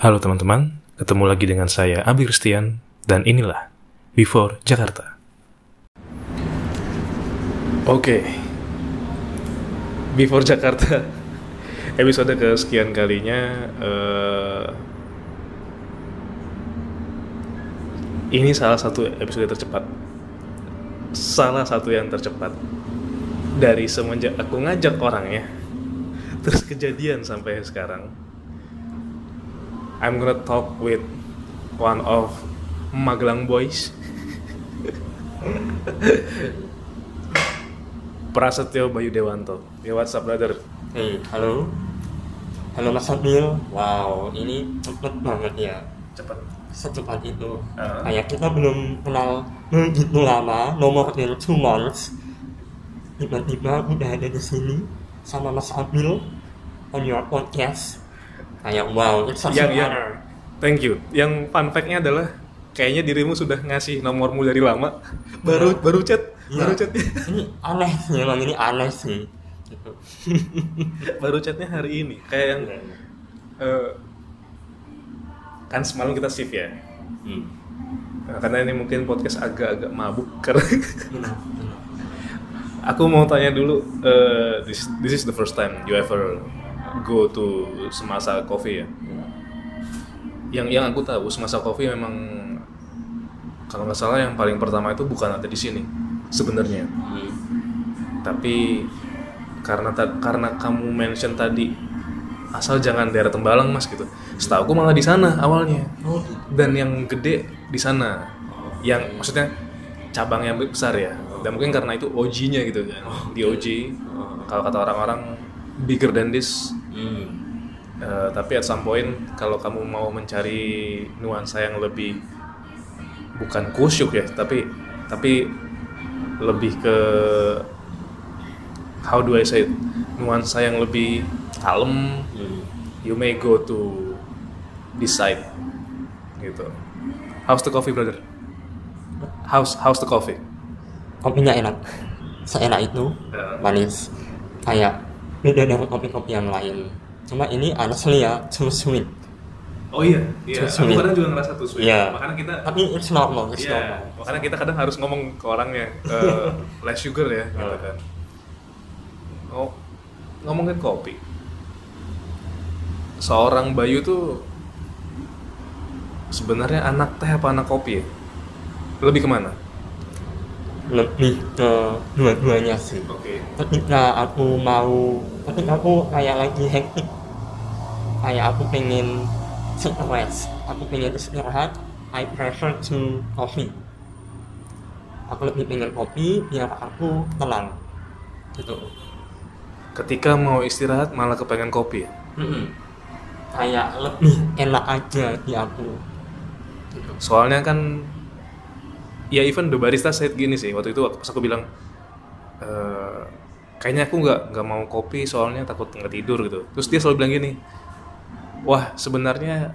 Halo teman-teman, ketemu lagi dengan saya Abi Christian dan inilah Before Jakarta. Oke, Before Jakarta episode kesekian kalinya. eh, ini salah satu episode tercepat, salah satu yang tercepat dari semenjak aku ngajak orangnya, terus kejadian sampai sekarang. I'm gonna talk with one of Magelang boys. Prasetyo Bayu Dewanto. Ya what's up brother? Hey, halo. Halo Mas Abil. Wow, ini cepet banget ya. Cepat. Secepat itu. Ah. Kayak kita belum kenal begitu lama, nomor real two months. Tiba-tiba udah ada di sini sama Mas Abil on your podcast. Kayak wow, it's such Yang an yang thank you. Yang fun fact-nya adalah kayaknya dirimu sudah ngasih nomormu dari lama. Baru baru chat, Iya. baru chat. Ini aneh sih, emang ini aneh sih. Baru chatnya hari ini. Kayak yang eh, kan semalam kita shift ya. Hmm. Nah, karena ini mungkin podcast agak-agak mabuk karena Benar, benar. aku mau tanya dulu eh, this this is the first time you ever go to Semasa Coffee ya? Yang yang aku tahu Semasa Coffee memang kalau nggak salah yang paling pertama itu bukan ada di sini sebenarnya. Hmm. tapi karena ta- karena kamu mention tadi asal jangan daerah Tembalang mas gitu. Setahu aku malah di sana awalnya. Oh, dan yang gede di sana. Yang maksudnya cabang yang besar ya. Dan mungkin karena itu OG-nya gitu kan di OG kalau kata orang-orang bigger than this Hmm. Eh, tapi at some point kalau kamu mau mencari nuansa yang lebih bukan kusyuk ya tapi tapi lebih ke how do I say it? Nuansa yang lebih kalem. Hmm. you may go to this side gitu. How's the coffee brother? How's how's the coffee? Kopinya enak. Seenak itu Ya. manis. Kayak beda dari kopi-kopi yang lain cuma ini honestly ya too sweet oh iya iya aku kadang juga ngerasa tuh sweet Iya. makanya kita tapi it's normal it's normal makanya kita kadang harus ngomong ke orangnya eh, less sugar ya, gitu Oh. kan. Oh, ngomongin kopi. Seorang Bayu tuh sebenarnya anak teh apa anak kopi ya? Lebih ke mana? Lebih ke dua-duanya sih Oke. ketika aku mau ketika aku kayak lagi hektik kayak aku pengen stress aku pengen istirahat I prefer to coffee aku lebih pengen kopi biar aku tenang gitu Ketika mau istirahat malah kepengen kopi ya? Mm-mm. kayak lebih enak aja di aku gitu. Soalnya kan ya even the barista said gini sih waktu itu pas aku bilang "Eh, kayaknya aku nggak nggak mau kopi soalnya takut nggak tidur gitu. Terus dia selalu bilang gini wah sebenarnya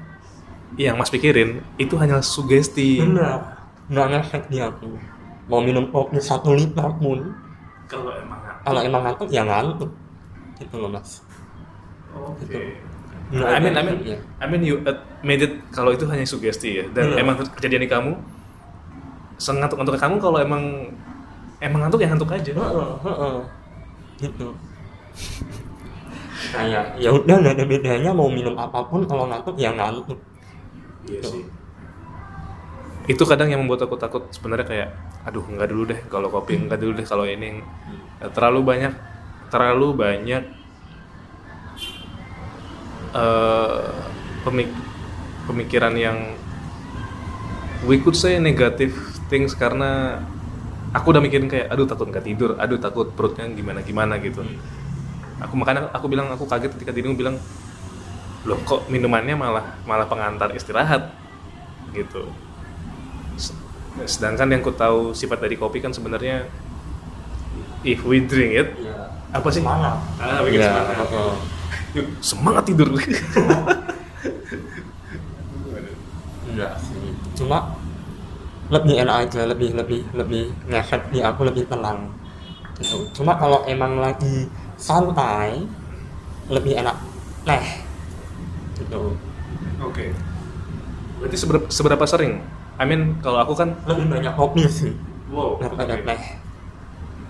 yang mas pikirin itu hanya sugesti. Benar. Nggak ngefek di aku. Mau minum kopi satu liter pun. Kalau emang kalau emang ngantuk ya ngantuk. Gitu loh mas. Oke. Gitu. I mean, I mean. I mean you admit it kalau itu hanya sugesti ya. Dan Iya. emang kejadian di kamu sengantuk ngantuk kamu kalau emang emang ngantuk ya ngantuk aja. Heeh, heeh. gitu. Kayak ya udah nggak ada bedanya mau minum apa pun kalau ngantuk ya ngantuk. Iya sih. Itu kadang yang membuat aku takut sebenarnya kayak aduh nggak dulu deh kalau kopi nggak dulu deh kalau ini. Eh, terlalu banyak terlalu banyak eh pemik- pemikiran yang we could say negative things karena aku udah mikirin kayak aduh takut nggak tidur aduh takut perutnya gimana gimana gitu. Aku makanya aku bilang aku kaget ketika dirimu bilang loh kok minumannya malah malah pengantar istirahat? Gitu. Sedangkan yang ku tahu sifat dari kopi kan sebenarnya if we drink it ya apa sih? Semangat. Ah, bikin ya semangat. heeh. Yuk, semangat tidur. Enggak sih. Cuma lebih enak aja lebih lebih lebih ngefek di aku lebih tenang. Gitu. cuma kalau emang lagi santai lebih enak. Teh gitu. Oke. Berarti seberapa, seberapa sering? I mean kalau aku kan lebih banyak kopi sih. Wow, daripada teh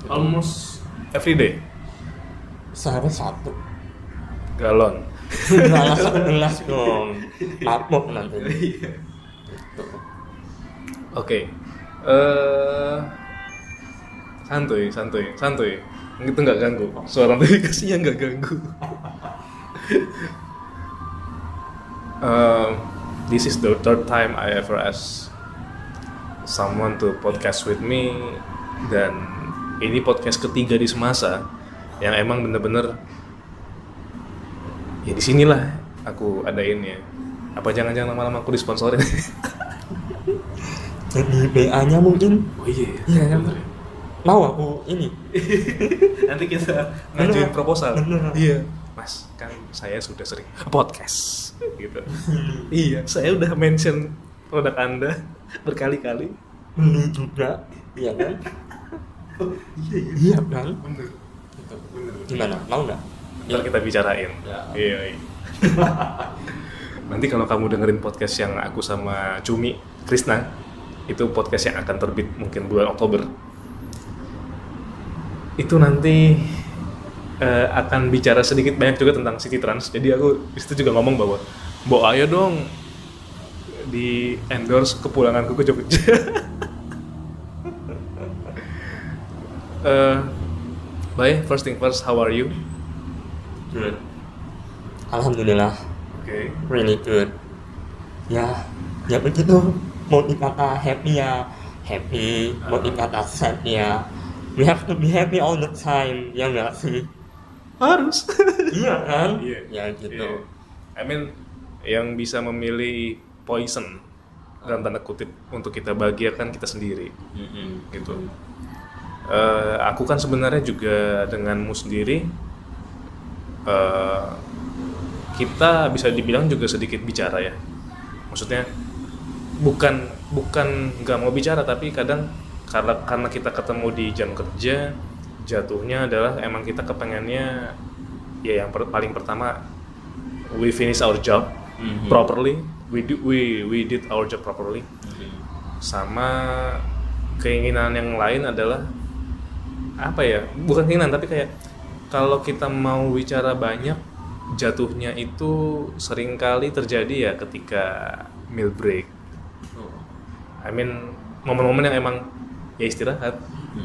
almost every day? Sehari satu. Galon. malah satu gelas dong. Mabuk nanti. Iya. Gitu. Oke. Eh santuy, santuy, santuy. Itu nggak ganggu. Suara notifikasinya nggak ganggu. Um, this is the third time I ever ask someone to podcast with me dan ini podcast ketiga di semasa yang emang bener-bener ya di sinilah aku adain ya apa jangan-jangan lama-lama aku disponsorin jadi BA nya mungkin? Oh iya Iya, kan? mau aku ini. Nanti kita ngajuin proposal. Bener. iya. Mas kan saya sudah sering podcast gitu. Iya saya udah mention produk anda berkali-kali. Beli juga iya kan? Iya. Iya kan? Bener. Gitu. bener. Gimana? Mau nggak? Ntar kita bicarain. Ya. iya, iya. nanti kalau kamu dengerin podcast yang aku sama Cumi Krisna itu podcast yang akan terbit mungkin bulan Oktober. Itu nanti eh, akan bicara sedikit banyak juga tentang City Trans. Jadi aku di situ juga ngomong bahwa Bo ayo dong di endorse kepulanganku ke Jogja. Eh, Bye, first thing first, how are you? good. Alhamdulillah. Oke. really good. Ya ya begitu mau dikata happy ya happy mau dikata sad ya we have to be happy all the time ya nggak sih Harus. iya kan Iya. ya gitu Iya. I mean, yang bisa memilih poison dalam tanda kutip untuk kita bahagiakan kita sendiri, Mm-mm. gitu. Eh, aku kan sebenarnya juga denganmu sendiri, eh, kita bisa dibilang juga sedikit bicara ya. Maksudnya bukan bukan nggak mau bicara tapi kadang karena karena kita ketemu di jam kerja jatuhnya adalah emang kita kepengennya ya yang per- paling pertama we finish our job Mhm. properly we do, we we did our job properly. Sama keinginan yang lain adalah apa ya bukan keinginan tapi kayak kalau kita mau bicara banyak jatuhnya itu sering kali terjadi ya ketika meal break I mean momen-momen yang emang ya istirahat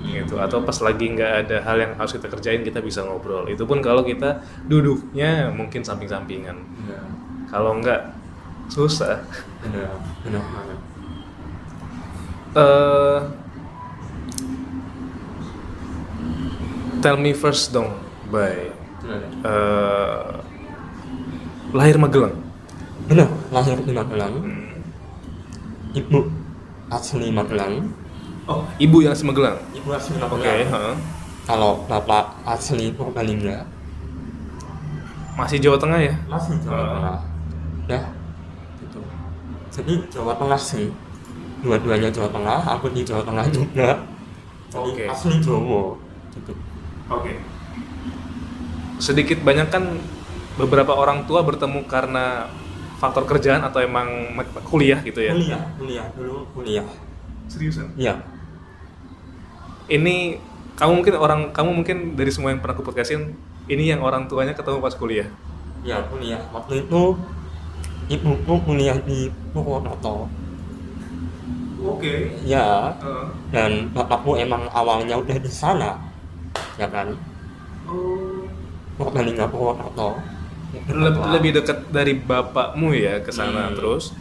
gitu. Atau pas lagi nggak ada hal yang harus kita kerjain kita bisa ngobrol. Itu pun kalau kita duduknya mungkin samping-sampingan. Benar, kalau nggak susah. Benar, benar banget. eh tell me first dong. By Benar. eh, lahir Magelang. Benar, lahir di Magelang. Ibu asli Magelang. oh ibu yang asli Magelang Ibu asli oke Magelang. heeh. Kalau bapak asli Purbalingga, masih Jawa Tengah ya masih Jawa Ah. Tengah. Ya, gitu. Jadi Jawa Tengah sih. Dua-duanya Jawa Tengah, aku di Jawa Tengah juga. Oke. asli Jawa. Gitu. Oke. Sedikit banyak kan beberapa orang tua bertemu karena faktor kerjaan atau emang kuliah gitu ya? Kuliah, kuliah dulu kuliah. Seriusan? Iya. Ini kamu mungkin orang kamu mungkin dari semua yang pernah aku podcastin ini yang orang tuanya ketemu pas kuliah. Ya kuliah. Waktu itu ibuku kuliah di Purwokerto. Oke. Ya, dan bapakku emang awalnya udah di sana ya kan Oh. Purbalingga Purwokerto Lebih, lebih dekat dari bapakmu ya ke sana Hmm. terus.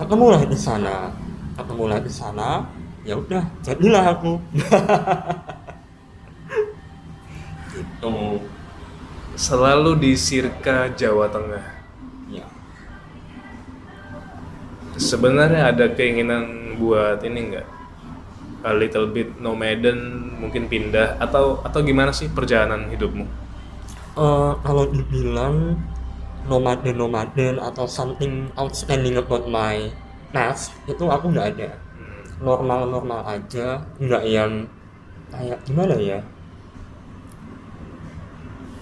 ketemulah di sana ketemulah di sana ya udah jadilah aku gitu Selalu di Sirka Jawa Tengah. ya Sebenarnya ada keinginan buat ini enggak? A little bit nomaden, mungkin pindah atau atau gimana sih perjalanan hidupmu? Eh, kalau dibilang nomaden nomaden atau something outstanding about my past itu aku nggak ada. Normal normal aja nggak yang kayak gimana ya?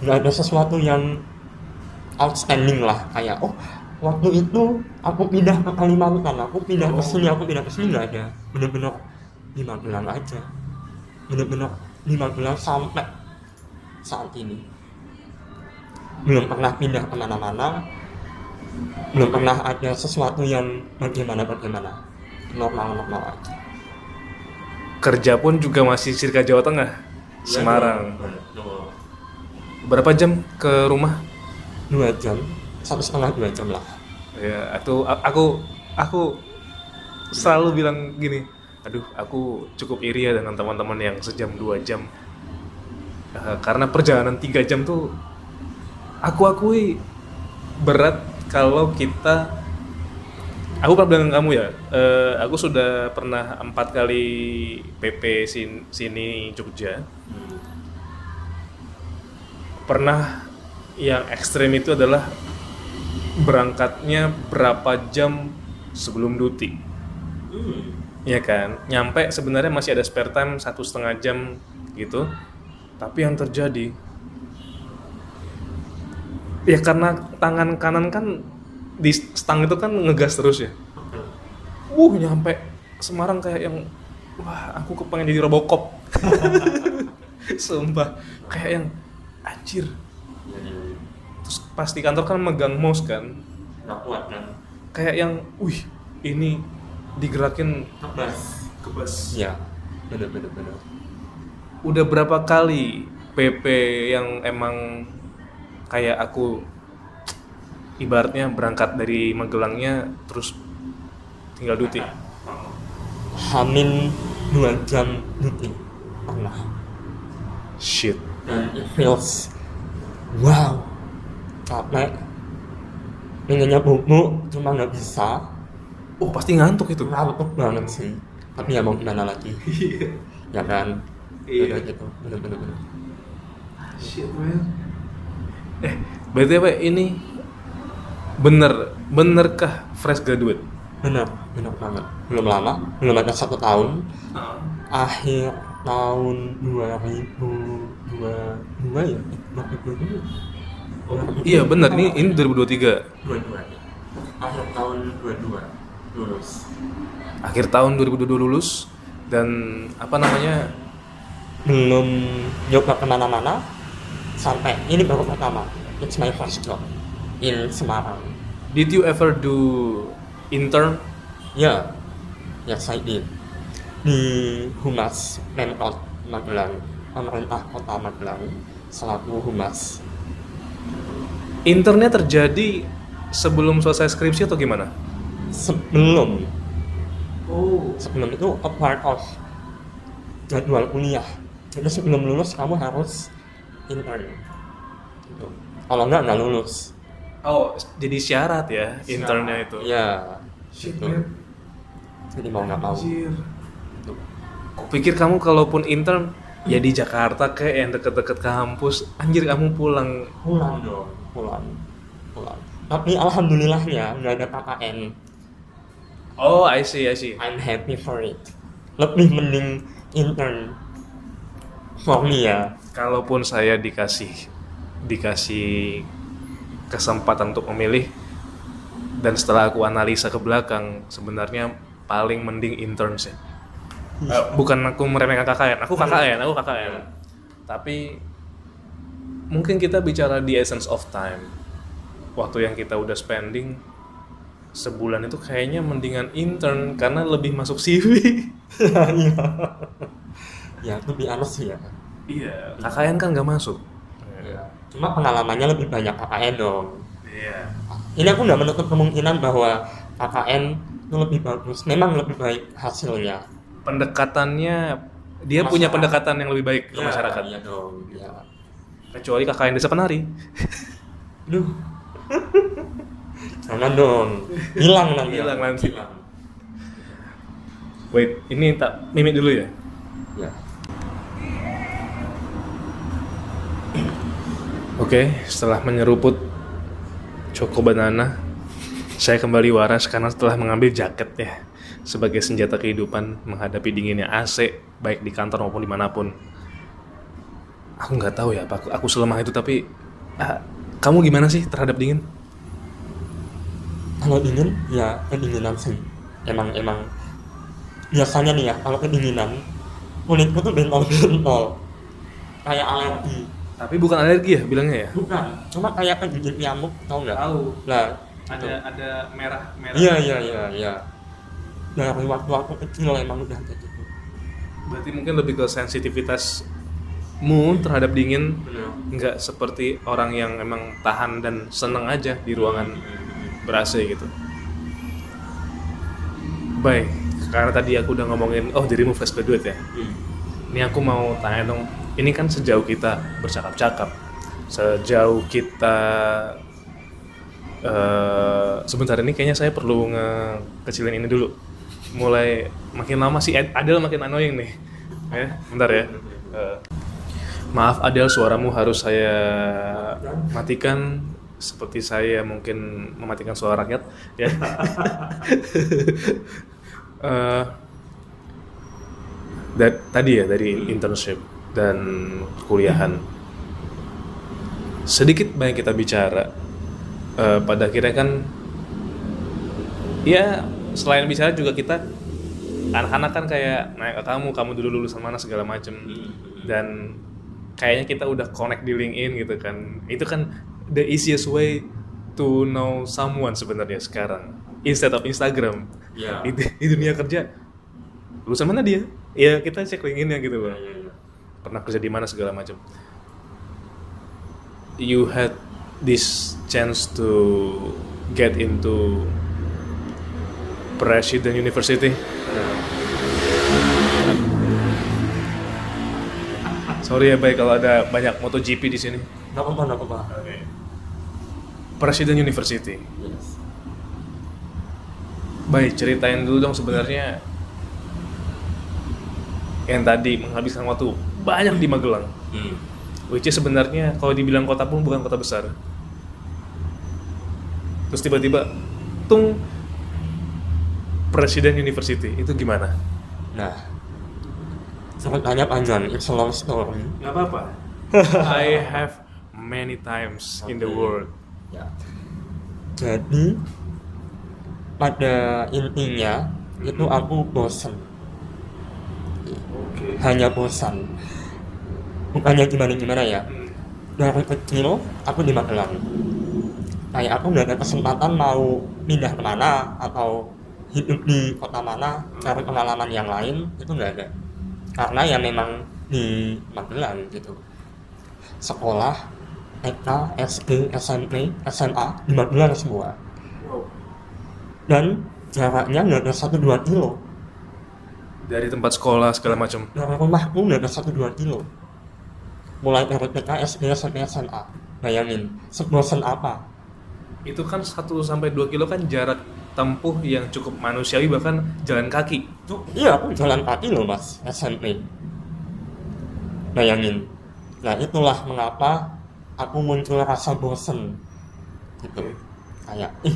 Nggak ada sesuatu yang outstanding lah kayak oh waktu itu aku pindah ke Kalimantan aku pindah ke sini aku pindah ke sini nggak ada. Bener-bener lima bulan aja. Bener-bener lima bulan sampai saat ini belum pernah pindah ke mana-mana belum pernah ada sesuatu yang bagaimana bagaimana. Normal normal aja. Kerja pun juga masih circa Jawa Tengah Semarang. berapa jam ke rumah? Dua jam satu setengah dua jam lah. Ya itu aku aku selalu bilang gini aduh aku cukup iri ya dengan teman-teman yang sejam dua jam. Eh, karena perjalanan tiga jam tuh aku akui berat kalau kita aku pernah bilang kamu ya eh, aku sudah pernah empat kali PP sin- sini Jogja. Pernah yang ekstrim itu adalah berangkatnya berapa jam sebelum duty. Ya kan? Nyampe sebenarnya masih ada spare time satu setengah jam gitu. Tapi yang terjadi ya karena tangan kanan kan di stang itu kan ngegas terus ya. Uh nyampe Semarang kayak yang wah aku kepengen jadi Robocop. Sumpah. Kayak yang anjir. Terus pas di kantor kan megang mouse kan. Nggak kuat kan? Kayak yang wih ini digerakin kebas kebas ya bener bener bener. Udah berapa kali PP yang emang kayak aku ibaratnya berangkat dari Magelangnya terus tinggal duty Hamin dua jam duty pernah shit. Dan it feels wow. Capek. Pengennya bubuk cuma nggak bisa. Oh pasti ngantuk itu. Ngantuk banget sih. Tapi ya mau gimana lagi? Ya kan? Iya. Gitu. Bener bener bener shit man eh btw ini bener benerkah fresh graduate? Bener bener banget. Belum lama belum ada satu tahun. Akhir tahun 2022 ya? 2022 iya bener. Ini ini 2023 22 akhir tahun 22 lulus. Akhir tahun 2022 lulus dan apa namanya? Belum nyoba ke mana-mana sampai ini baru pertama it's my first job in Semarang. Did you ever do intern? Ya yes I did. Di Humas Pemkot Magelang pemerintah kota Magelang selaku Humas. Internnya terjadi sebelum selesai skripsi atau gimana? Sebelum. Oh. Sebelum itu a part of jadwal kuliah. Jadi sebelum lulus kamu harus intern gitu. kalau enggak nggak lulus. Oh jadi syarat ya internnya itu. Ya Shit, gitu. man. jadi mau nggak mau. Gitu. Kupikir kamu kalaupun intern ya di Jakarta kayak yang deket-deket kampus anjir kamu pulang. Pulang dong pulang pulang. Tapi alhamdulillahnya nggak ada KKN oh I see I see. I'm happy for it. Lebih mending intern. For me ya kalaupun saya dikasih dikasih kesempatan untuk memilih dan setelah aku analisa ke belakang sebenarnya paling mending intern sih. Eh, bukan aku meremehkan KKN aku KKN aku KKN tapi mungkin kita bicara di essence of time. Waktu yang kita udah spending sebulan itu kayaknya mendingan intern karena lebih masuk CV ya itu be honest sih ya iya. KKN kan nggak masuk. Cuma pengalamannya lebih banyak KKN dong. Iya. Ini aku nggak menutup kemungkinan bahwa KKN itu lebih bagus. Memang lebih baik hasilnya. Pendekatannya dia punya Masyarakat. pendekatan yang lebih baik ke Ya, masyarakat. iya dong ya kecuali KKN desa penari. Duh. jangan dong. Hilang nanti. Hilang nanti. hilang. Wait ini tak mimik dulu ya? Ya Oke, setelah menyeruput Choco Banana, saya kembali waras karena setelah mengambil jaket ya sebagai senjata kehidupan menghadapi dinginnya AC baik di kantor maupun di mana pun. Aku nggak tahu ya, aku, aku selemah itu tapi ah, kamu gimana sih terhadap dingin? kalau dingin ya kedinginan sih. Emang emang. Biasanya nih ya kalau kedinginan kulitku tuh bentol-bentol. Kayak alergi Tapi bukan alergi ya bilangnya ya? bukan cuma kayak kegigit nyamuk tau nggak? Lah Ada ada merah merah. iya iya iya iya. Dari waktu aku kecil emang udah kayak gitu. Berarti mungkin lebih ke sensitivitasmu terhadap dingin. Benar. Nggak seperti orang yang emang tahan dan seneng aja di ruangan ber AC gitu. Baik, karena tadi aku udah ngomongin oh dirimu fresh graduate ya. Ini aku mau tanya dong, ini kan sejauh kita bercakap-cakap, sejauh kita eh sebentar ini kayaknya saya perlu ngekecilin ini dulu. Mulai makin lama sih Ad- Adel makin annoying nih. Ya, bentar ya. Eh, maaf Adel, suaramu harus saya matikan seperti saya mungkin mematikan suara rakyat ya. Da- tadi ya dari internship dan kuliahan. Sedikit banyak kita bicara eh, pada akhirnya kan ya selain bicara juga kita anak-anak kan kayak naik ke kamu kamu dulu lulusan mana segala macem. Dan kayaknya kita udah connect di LinkedIn gitu kan. Itu kan the easiest way to know someone sebenarnya sekarang instead of Instagram. Ya. di, di dunia kerja lulusan mana dia? Ya kita cek LinkedIn-nya gitu loh pernah kerja di mana segala macam. You had this chance to get into President University? Sorry ya baik kalau ada banyak MotoGP di sini. Nggak apa-apa nggak apa-apa. President University. Yes. baik ceritain dulu dong sebenarnya yang tadi menghabiskan waktu banyak di Magelang Hmm. Which is sebenarnya kalau dibilang kota pun bukan kota besar. Terus tiba-tiba tung Presiden University itu gimana? nah ceritanya panjang it's a long story Gak apa-apa. I have many times in the world. ya jadi pada intinya itu aku bosan Oke. hanya bosan bukannya gimana gimana ya? Dari kecil aku di Magelang. Kayak aku nggak ada kesempatan mau pindah ke mana atau hidup di kota mana cari pengalaman yang lain itu nggak ada. Karena ya memang di Magelang gitu. Sekolah TK, SD, SMP, SMA di Magelang semua. Dan jaraknya nggak ada satu dua kilo. Dari tempat sekolah segala macam. dari rumahku nggak ada satu dua kilo mulai dari TK, SD, SMP, SMA bayangin sebosan apa? Itu kan 1 sampai 2 kilo kan jarak tempuh yang cukup manusiawi bahkan jalan kaki. Tuh, iya aku jalan kaki loh mas SMP bayangin. Nah itulah mengapa aku muncul rasa bosen. Gitu. Kayak ih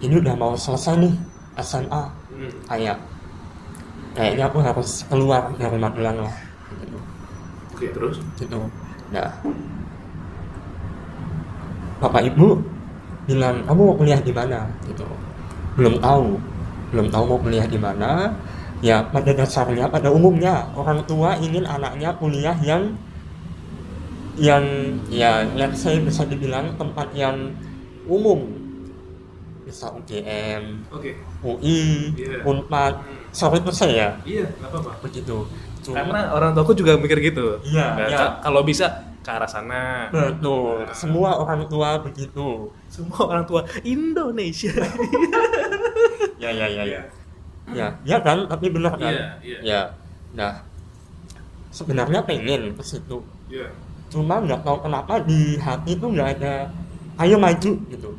ini udah mau selesai nih SMA kayak kayaknya aku harus keluar dari Magelang lah Oke, terus? gitu nah bapak ibu bilang kamu mau kuliah di mana gitu belum tahu belum tahu mau kuliah di mana ya pada dasarnya pada umumnya orang tua ingin anaknya kuliah yang yang ya let's say bisa dibilang tempat yang umum bisa UGM, Oke. UI, Iya. Unpad, sorry itu saya Iya, nggak apa-apa. begitu. Cuma- Karena orang tuaku juga mikir gitu. Iya, Nah, iya. ka- Kalau bisa ke arah sana. Betul, semua orang tua begitu. Semua orang tua Indonesia. Ya, ya, ya, ya. Ya, ya kan, tapi benar kan? Iya, iya. Ya, nah, sebenarnya pengen ke situ. Iya. Cuma nggak tahu kenapa di hati itu nggak ada, ayo maju gitu.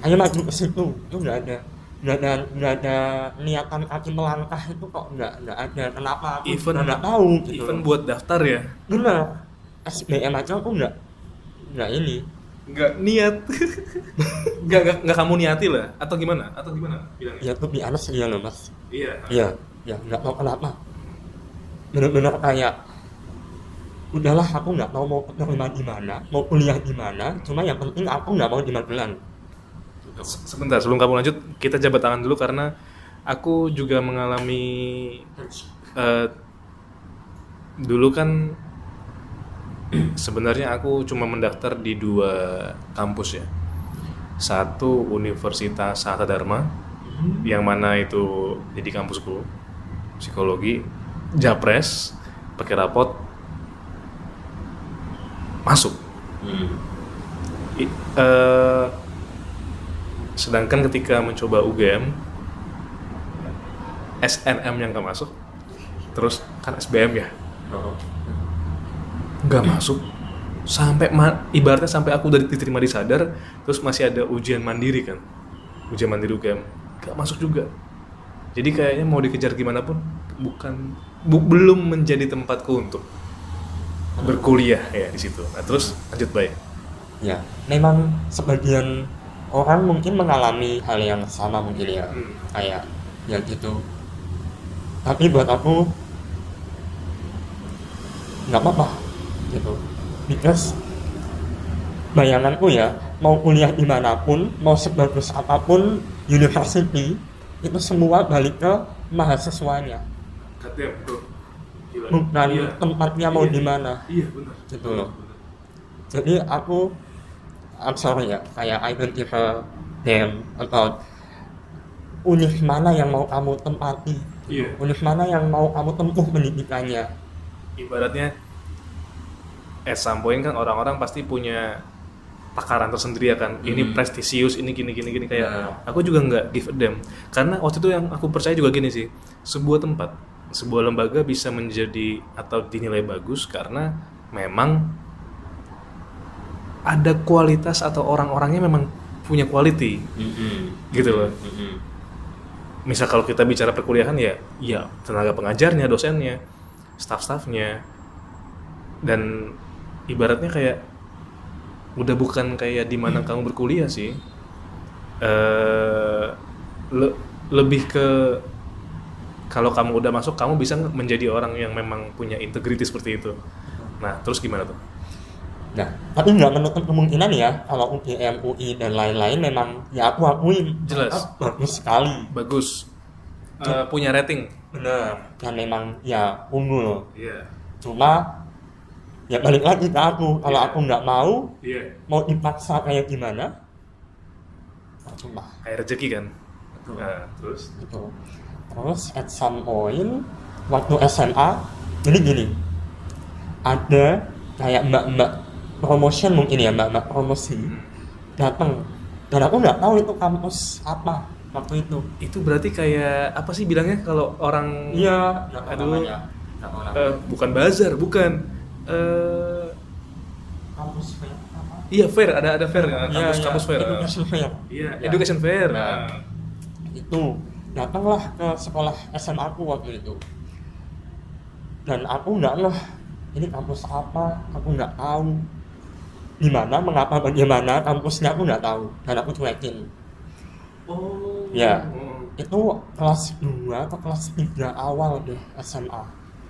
Ayo maju ke situ, itu nggak ada. Nggak ada, nggak ada niatan kaki melangkah itu kok nggak nggak ada. Kenapa? Aku Even nggak tahu gitu. Even buat daftar ya. Benar. SBM aja aku nggak nggak ini. Nggak niat. nggak, nggak nggak kamu niati lah atau gimana? Atau gimana bilangnya? Ya tuh di anas iya loh mas. Iya. Iya, ya nggak tahu kenapa. Benar-benar kayak udahlah aku nggak tahu mau terima di mana, mau kuliah di mana, cuma yang penting aku nggak mau di Magelang. Se- Sebentar, sebelum kamu lanjut, kita jabat tangan dulu karena aku juga mengalami eh, dulu kan sebenarnya aku cuma mendaftar di dua kampus ya. Satu Universitas Sahata Dharma, yang mana itu jadi kampusku psikologi, Japres, pakai rapot, masuk. I- eh, sedangkan ketika mencoba UGM SNM yang gak masuk terus kan SBM ya? Nggak masuk. Sampai ma- ibaratnya sampai aku udah diterima di sadar terus masih ada ujian mandiri kan? Ujian mandiri UGM nggak masuk juga. Jadi kayaknya mau dikejar gimana pun bukan bu- belum menjadi tempatku untuk berkuliah ya di situ. Nah terus lanjut baik ya memang sebagian orang mungkin mengalami hal yang sama mungkin ya Hmm. kayak ya gitu. Tapi buat aku nggak apa-apa gitu. Because bayanganku ya mau kuliah di mana pun mau sebagus apa pun university itu semua balik ke mahasiswanya. Bukan tempatnya mau di mana. Iya benar. Gitu loh. Jadi aku I'm sorry ya kayak I don't give a damn about univ mana yang mau kamu tempati? Iya. Univ mana yang mau kamu tempuh pendidikannya? Ibaratnya at some point kan orang-orang pasti punya takaran tersendiri ya kan. Ini Hmm. prestisius ini gini gini gini kayak Nah. aku juga nggak give a damn. Karena waktu itu yang aku percaya juga gini sih sebuah tempat sebuah lembaga bisa menjadi atau dinilai bagus karena memang ada kualitas atau orang-orangnya memang punya quality. Gitu loh. Misal kalau kita bicara perkuliahan ya ya tenaga pengajarnya dosennya staff-staffnya. Dan ibaratnya kayak udah bukan kayak di mana kamu berkuliah sih. Eh le- lebih ke kalau kamu udah masuk kamu bisa menjadi orang yang memang punya integriti seperti itu. Nah terus gimana tuh nah tapi nggak menutup kemungkinan ya kalau UGM UI dan lain-lain memang ya aku akui Jelas. mereka bagus sekali. Bagus. Eh, punya rating. Benar. Dan memang ya unggul. Iya. Cuma ya balik lagi ke aku kalau Iya. aku nggak mau iya. mau dipaksa kayak gimana cuma. Kayak rezeki kan? Nah, terus? Gitu terus at some point waktu SMA jadi gini. Ada kayak mbak-mbak promotion mungkin ya mbak-mbak promosi. Datang dan aku nggak tahu itu kampus apa waktu itu. Itu berarti kayak apa sih bilangnya kalau orang iya. Aduh. Eh, bukan bazar bukan. Eh kampus fair apa? iya fair. Ada ada fair kan? Iya, kampus iya, kampus fair. Education fair. Iya Ya. education fair. Nah, Nah. itu. Datanglah ke sekolah SMA aku waktu itu. Dan aku nggak ngeh ini kampus apa? Aku nggak tahu di mana mengapa bagaimana kampusnya aku nggak tahu. Dan aku cuekin. Oh. Ya. Oh. itu kelas 2 atau kelas 3 awal deh SMA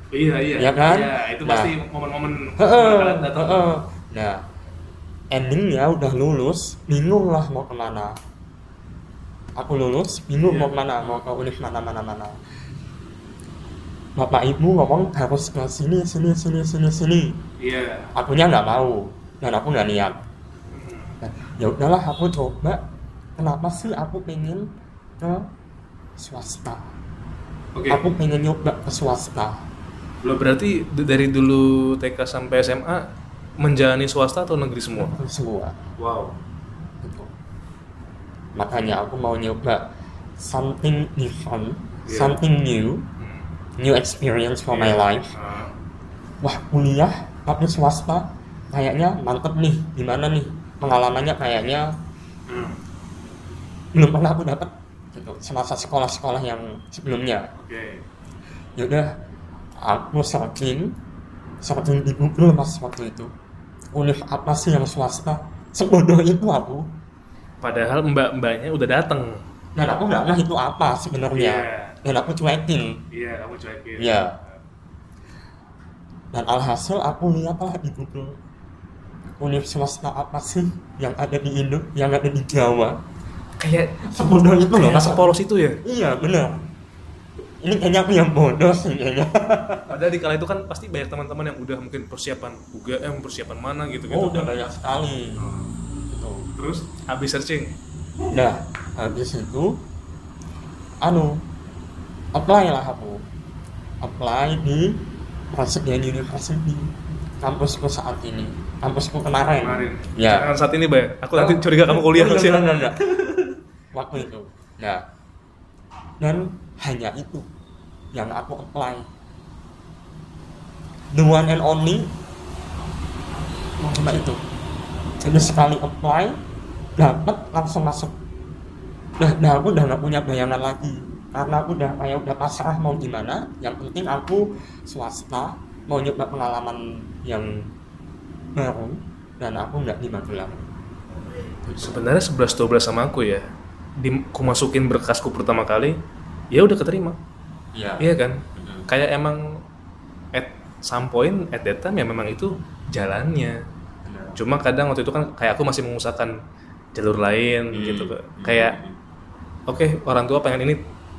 iya iya. Iya kan? Iya, itu Nah. pasti momen-momen nah endingnya udah lulus bingung lah mau ke mana. Aku lulus bingung Iya. mau ke mana mau ke univ mana mana mana bapak ibu ngomong harus ke sini sini sini sini sini. Iya. Akunya nggak mau dan aku nggak niat Nah, ya udahlah aku coba kenapa sih aku pengen ke swasta. Oke aku pengen nyoba ke swasta. Lo berarti dari dulu TK sampai SMA menjalani swasta atau negeri semua? Semua. Wow. Makanya aku mau nyoba something different Yeah. something new new experience for my life. Ah. wah kuliah tapi swasta kayaknya mantep nih gimana nih? Pengalamannya kayaknya Hmm. belum pernah aku dapat gitu semasa sekolah-sekolah yang sebelumnya. Oke. Yaudah aku searching searching di Google mas waktu itu. Univ apa sih yang swasta? Sebodoh itu aku. Padahal mbak-mbaknya udah datang dan aku nggak tahu itu apa sebenarnya. Iya. dan aku cuekin. Iya kamu cuekin. Iya. dan alhasil aku lihatlah di Google univ swasta apa sih yang ada di Indo yang ada di Jawa. Kayak sebodoh itu loh kayak masa sepolos itu ya? Iya benar. Ini kayaknya aku yang bodoh sih kayaknya. Padahal di kala itu kan pasti banyak teman-teman yang udah mungkin persiapan UGM persiapan mana gitu gitu oh udah banyak sekali. Gitu. Terus habis searching? Nah habis itu anu apply lah aku. Apply di Prasetya University kampusku saat ini kampusku kemarin. Kemarin. Ya. Jangan saat ini bay. Aku nanti curiga kamu kuliah Oh, sih enggak, enggak, enggak. waktu itu. Nah. Dan hanya itu yang aku apply. The one and only cuma itu. Jadi sekali apply dapat langsung masuk. Nah, nah aku udah nggak punya bayangan lagi. Karena aku udah kayak udah pasrah mau gimana yang penting aku swasta mau nyoba pengalaman yang baru dan aku nggak di Magelang sebenarnya 11 12 sama aku ya. Di ku masukin berkasku pertama kali ya udah keterima. Iya. iya kan? Kayak emang at some point at that time ya memang itu jalannya. Cuma kadang waktu itu kan kayak aku masih mengusahakan jalur lain Hmm. gitu kayak oke orang tua pengen ini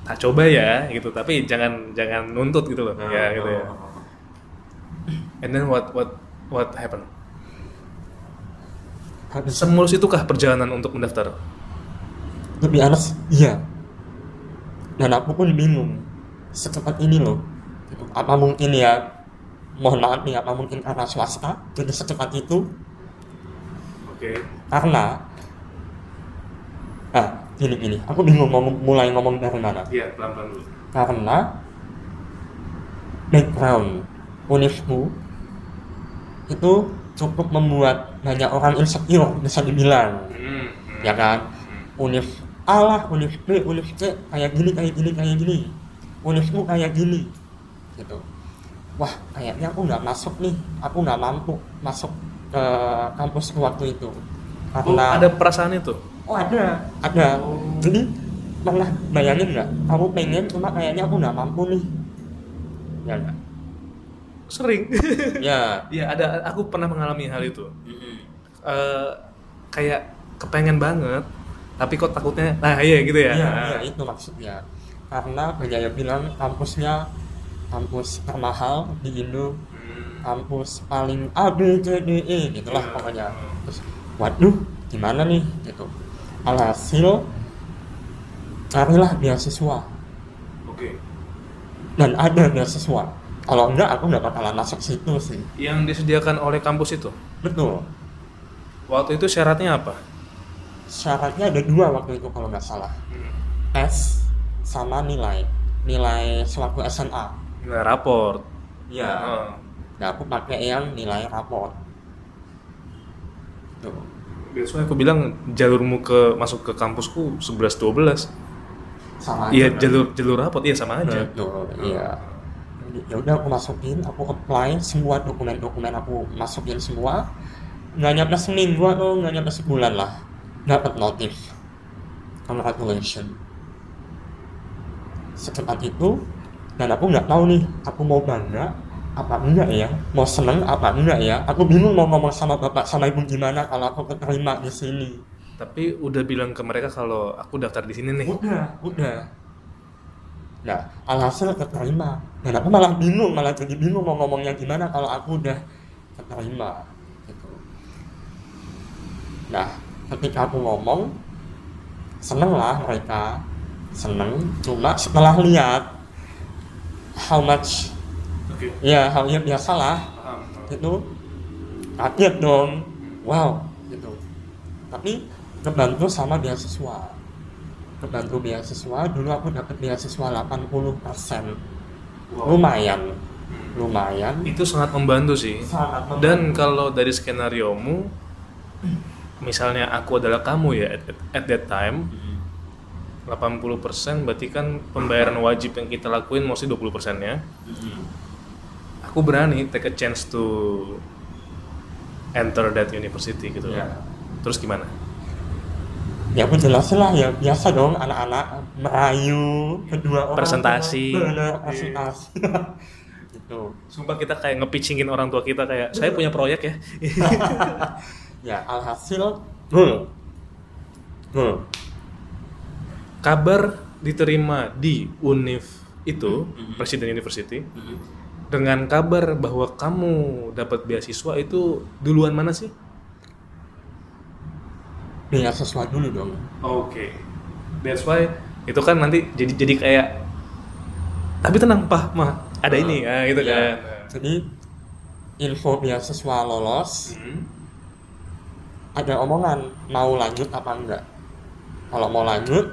tak coba ya gitu. Tapi jangan jangan nuntut gitu loh. Ya gitu ya. and then what what what happened semulus itukah perjalanan untuk mendaftar lebih honest, iya. Dan aku pun bingung. Secepat ini loh. Apa mungkin ya, mohon maaf nih, apa mungkin karena swasta, jadi secepat itu, oke karena, ah, gini gini, aku bingung mau mulai ngomong dari mana. iya pelan pelan dulu Karena background unifmu itu cukup membuat banyak orang insecure bisa dibilang. Hmm, ya kan? Univ A lah univ B univ C kayak gini kayak gini kayak gini. Univmu kayak gini. Gitu. Wah kayaknya aku nggak masuk nih. Aku nggak mampu masuk ke kampus waktu itu. Oh, karena ada perasaan itu? Oh ada. Ada. Jadi pernah bayangin nggak? Aku pengen cuma kayaknya aku nggak mampu nih. Ya nggak sering ya ya ada aku pernah mengalami hal itu Eh, kayak kepengen banget tapi kok takutnya nah iya gitu ya Iya, iya, itu maksudnya. Karena Berjaya bilang kampusnya kampus termahal di Indo, Hmm. kampus paling A B C D E gitulah Iya. pokoknya. Terus, waduh, gimana nih gitu. Alhasil carilah beasiswa oke dan ada beasiswa. Kalau enggak aku nggak bakalan masuk situ sih. yang disediakan oleh kampus itu Betul. waktu itu syaratnya apa Syaratnya ada dua waktu itu kalau nggak salah. Tes sama nilai. Nilai sewaktu SMA. nilai raport Iya. Heeh. Nah, aku pakai yang nilai raport. Tuh. biasanya aku bilang jalurmu ke masuk ke kampusku 11 12 Sama iya jalur jalur raport iya sama aja Betul, iya. Ya udah aku masukin, aku apply semua dokumen-dokumen aku masukin semua. Nggak nyampe seminggu atau nggak nyampe sebulan lah. Dapat notif. Congratulations. Secepat itu dan aku nggak tahu nih aku mau bangga apa enggak ya mau seneng apa enggak ya aku bingung mau ngomong sama bapak sama ibu gimana kalau aku keterima di sini tapi udah bilang ke mereka kalau aku daftar di sini nih udah udah nah alhasil keterima. Dan aku malah bingung malah jadi bingung mau ngomongnya gimana kalau aku udah keterima gitu. Nah ketika aku ngomong seneng lah mereka. Seneng cuma setelah lihat how much oke. ya hal yang biasa lah itu kaget dong. Wow gitu. Tapi kebantu sama beasiswa kebantu beasiswa. Dulu aku dapat beasiswa 80% Wow. lumayan. Lumayan. Itu sangat membantu sih. Sangat membantu. dan kalau dari skenario mu misalnya aku adalah kamu ya at, at- at that time 80% berarti kan pembayaran wajib yang kita lakuin mostly 20% nya aku berani take a chance to enter that university gitu. Ya. terus gimana ya aku jelasin lah ya biasa dong anak-anak merayu kedua orang Presentasi. bener presentasi. Gitu. Sumpah kita kayak nge-pitchingin orang tua kita kayak saya punya proyek ya. Ya alhasil hmm, hmm, kabar diterima di univ itu Mhm. Presiden University dengan kabar bahwa kamu dapat beasiswa itu duluan mana sih? Beasiswa dulu dong Oke. That's why itu kan nanti jadi jadi kayak tapi tenang Pak, mah ada ini ah gitu Iya. kan. jadi info beasiswa lolos Hmm. ada omongan mau lanjut apa enggak kalau mau lanjut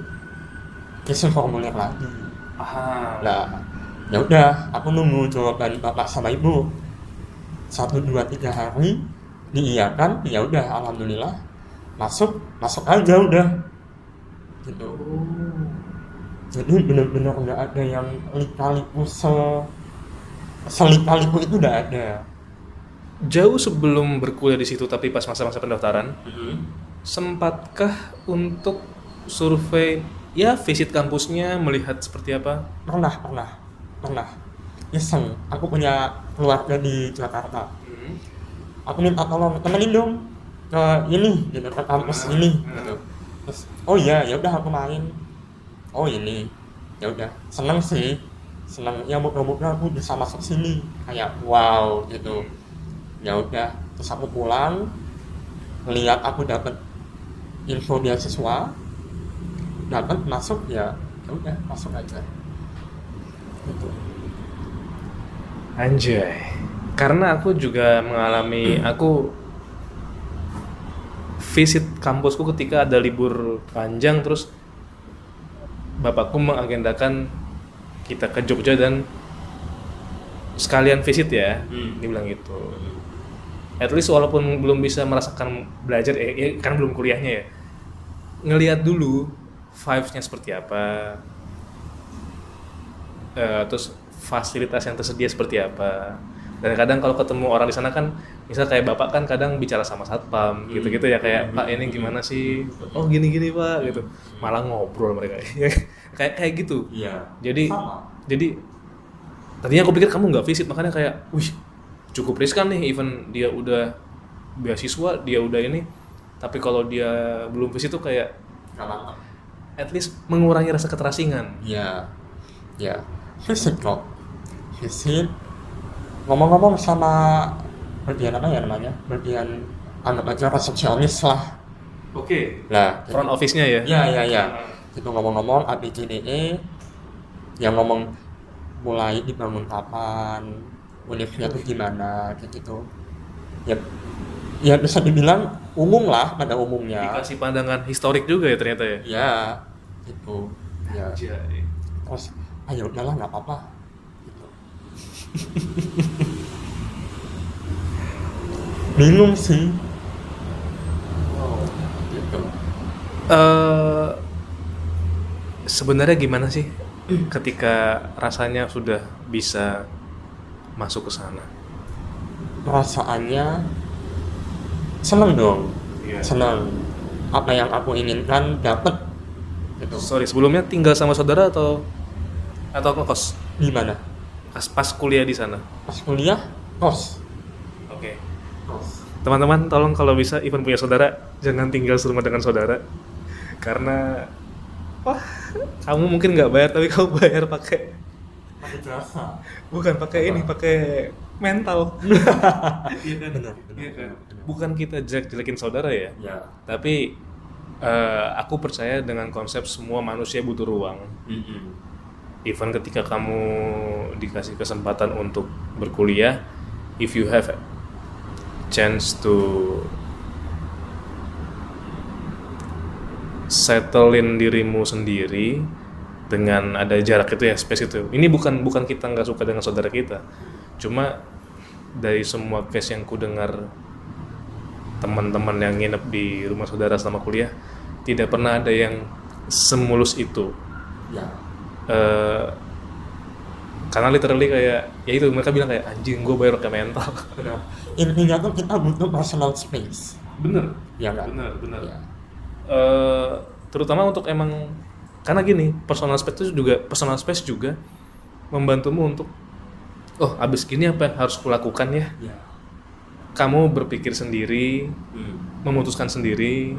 isi formulir lagi Ah. lah ya udah aku nunggu jawaban bapak sama ibu satu dua tiga hari diiyakan ya udah alhamdulillah masuk masuk aja udah. Gitu. Jadi bener-bener nggak ada yang lika-liku se selika-liku itu udah ada. Jauh sebelum berkuliah di situ tapi pas masa-masa pendaftaran, sempatkah untuk survei ya visit kampusnya melihat seperti apa? pernah pernah pernah. Iseng. Aku punya keluarga di Jakarta. Aku minta tolong temenin dong ke ini gitu ke kampus ini. Gitu terus oh iya ya udah aku main. Oh ini. Ya udah. Seneng sih. Seneng. Ya moga-moga aku bisa masuk sini. Kayak wow gitu. Ya udah. Terus aku pulang. Lihat aku dapat info beasiswa. Dapat masuk ya ya udah masuk aja. Gitu. Anjay. Karena aku juga mengalami aku visit kampusku ketika ada libur panjang terus bapakku mengagendakan kita ke Jogja dan sekalian visit ya, Hmm. dibilang gitu. At least walaupun belum bisa merasakan belajar, eh, eh, kan belum kuliahnya ya, ngelihat dulu vibes-nya seperti apa, Eh, terus fasilitas yang tersedia seperti apa. Dan kadang kalau ketemu orang di sana kan, misal kayak bapak kan kadang bicara sama satpam, gitu-gitu ya kayak Pak ini gimana sih? Oh gini-gini Pak, gitu. Malah ngobrol mereka, kayak kayak gitu. iya Jadi Sama. jadi tadinya aku pikir kamu nggak visit makanya kayak, wih cukup riskan nih, even dia udah beasiswa, dia udah ini, tapi kalau dia belum visit tuh kayak at least mengurangi rasa keterasingan. ya ya visit kok visit ngomong-ngomong sama bagian apa ya namanya bagian anggap aja resepsionis lah Oke. lah Front office-nya ya? ya ya ya itu ngomong-ngomong ABCDE yang ngomong mulai dibangun kapan univnya itu gimana kayak gitu ya ya bisa dibilang umum lah pada umumnya Dikasih pandangan historik juga ya ternyata ya? ya gitu ya Jadi. terus ayo udahlah nggak apa-apa. bingung sih. Eh, sebenarnya gimana sih ketika rasanya sudah bisa masuk ke sana? perasaannya seneng dong Iya. seneng apa yang aku inginkan dapat gitu Sorry, sebelumnya tinggal sama saudara atau atau kos? gimana Pas, pas kuliah di sana. pas kuliah kos Oke. kos Teman-teman, tolong kalau bisa Ivan punya saudara, jangan tinggal serumah dengan saudara. Karena wah, kamu mungkin nggak bayar tapi kamu bayar pakai pakai jasa bukan pakai ini, pakai mental. Iya kan? Benar, benar, Iya kan? Bukan kita jelek-jelekin saudara ya, ya tapi eh, aku percaya dengan konsep semua manusia butuh ruang. Mm-mm. Even ketika kamu dikasih kesempatan untuk berkuliah, if you have chance to settlein dirimu sendiri dengan ada jarak itu ya space itu. Ini bukan bukan kita nggak suka dengan saudara kita, cuma dari semua case yang ku dengar teman-teman yang nginep di rumah saudara selama kuliah tidak pernah ada yang semulus itu. Ya eh karena literally kayak ya itu mereka bilang kayak anjing gue bayar pakai mental. Intinya tuh kita butuh personal space. Bener. Ya kan bener bener. Ya. Eh, terutama untuk emang karena gini personal space itu juga personal space juga membantumu untuk oh abis gini apa yang harus kulakukan ya? Ya kamu berpikir sendiri Hmm. memutuskan sendiri.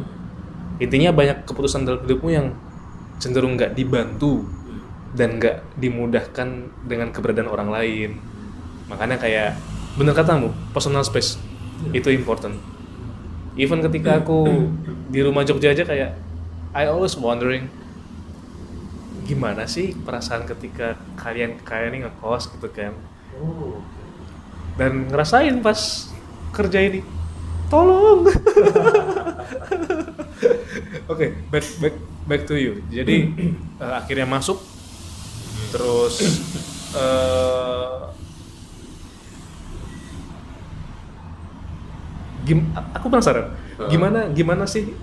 Intinya banyak keputusan dalam hidupmu yang cenderung nggak dibantu dan nggak dimudahkan dengan keberadaan orang lain. Makanya kayak bener katamu personal space itu important. Even ketika aku di rumah Jogja aja kayak I always wondering gimana sih perasaan ketika kalian kalian ini ngekos gitu kan? Oh. dan ngerasain pas kerja ini tolong. Oke back back back to you. Jadi eh, akhirnya masuk terus eh, gim- aku penasaran Uh. gimana gimana sih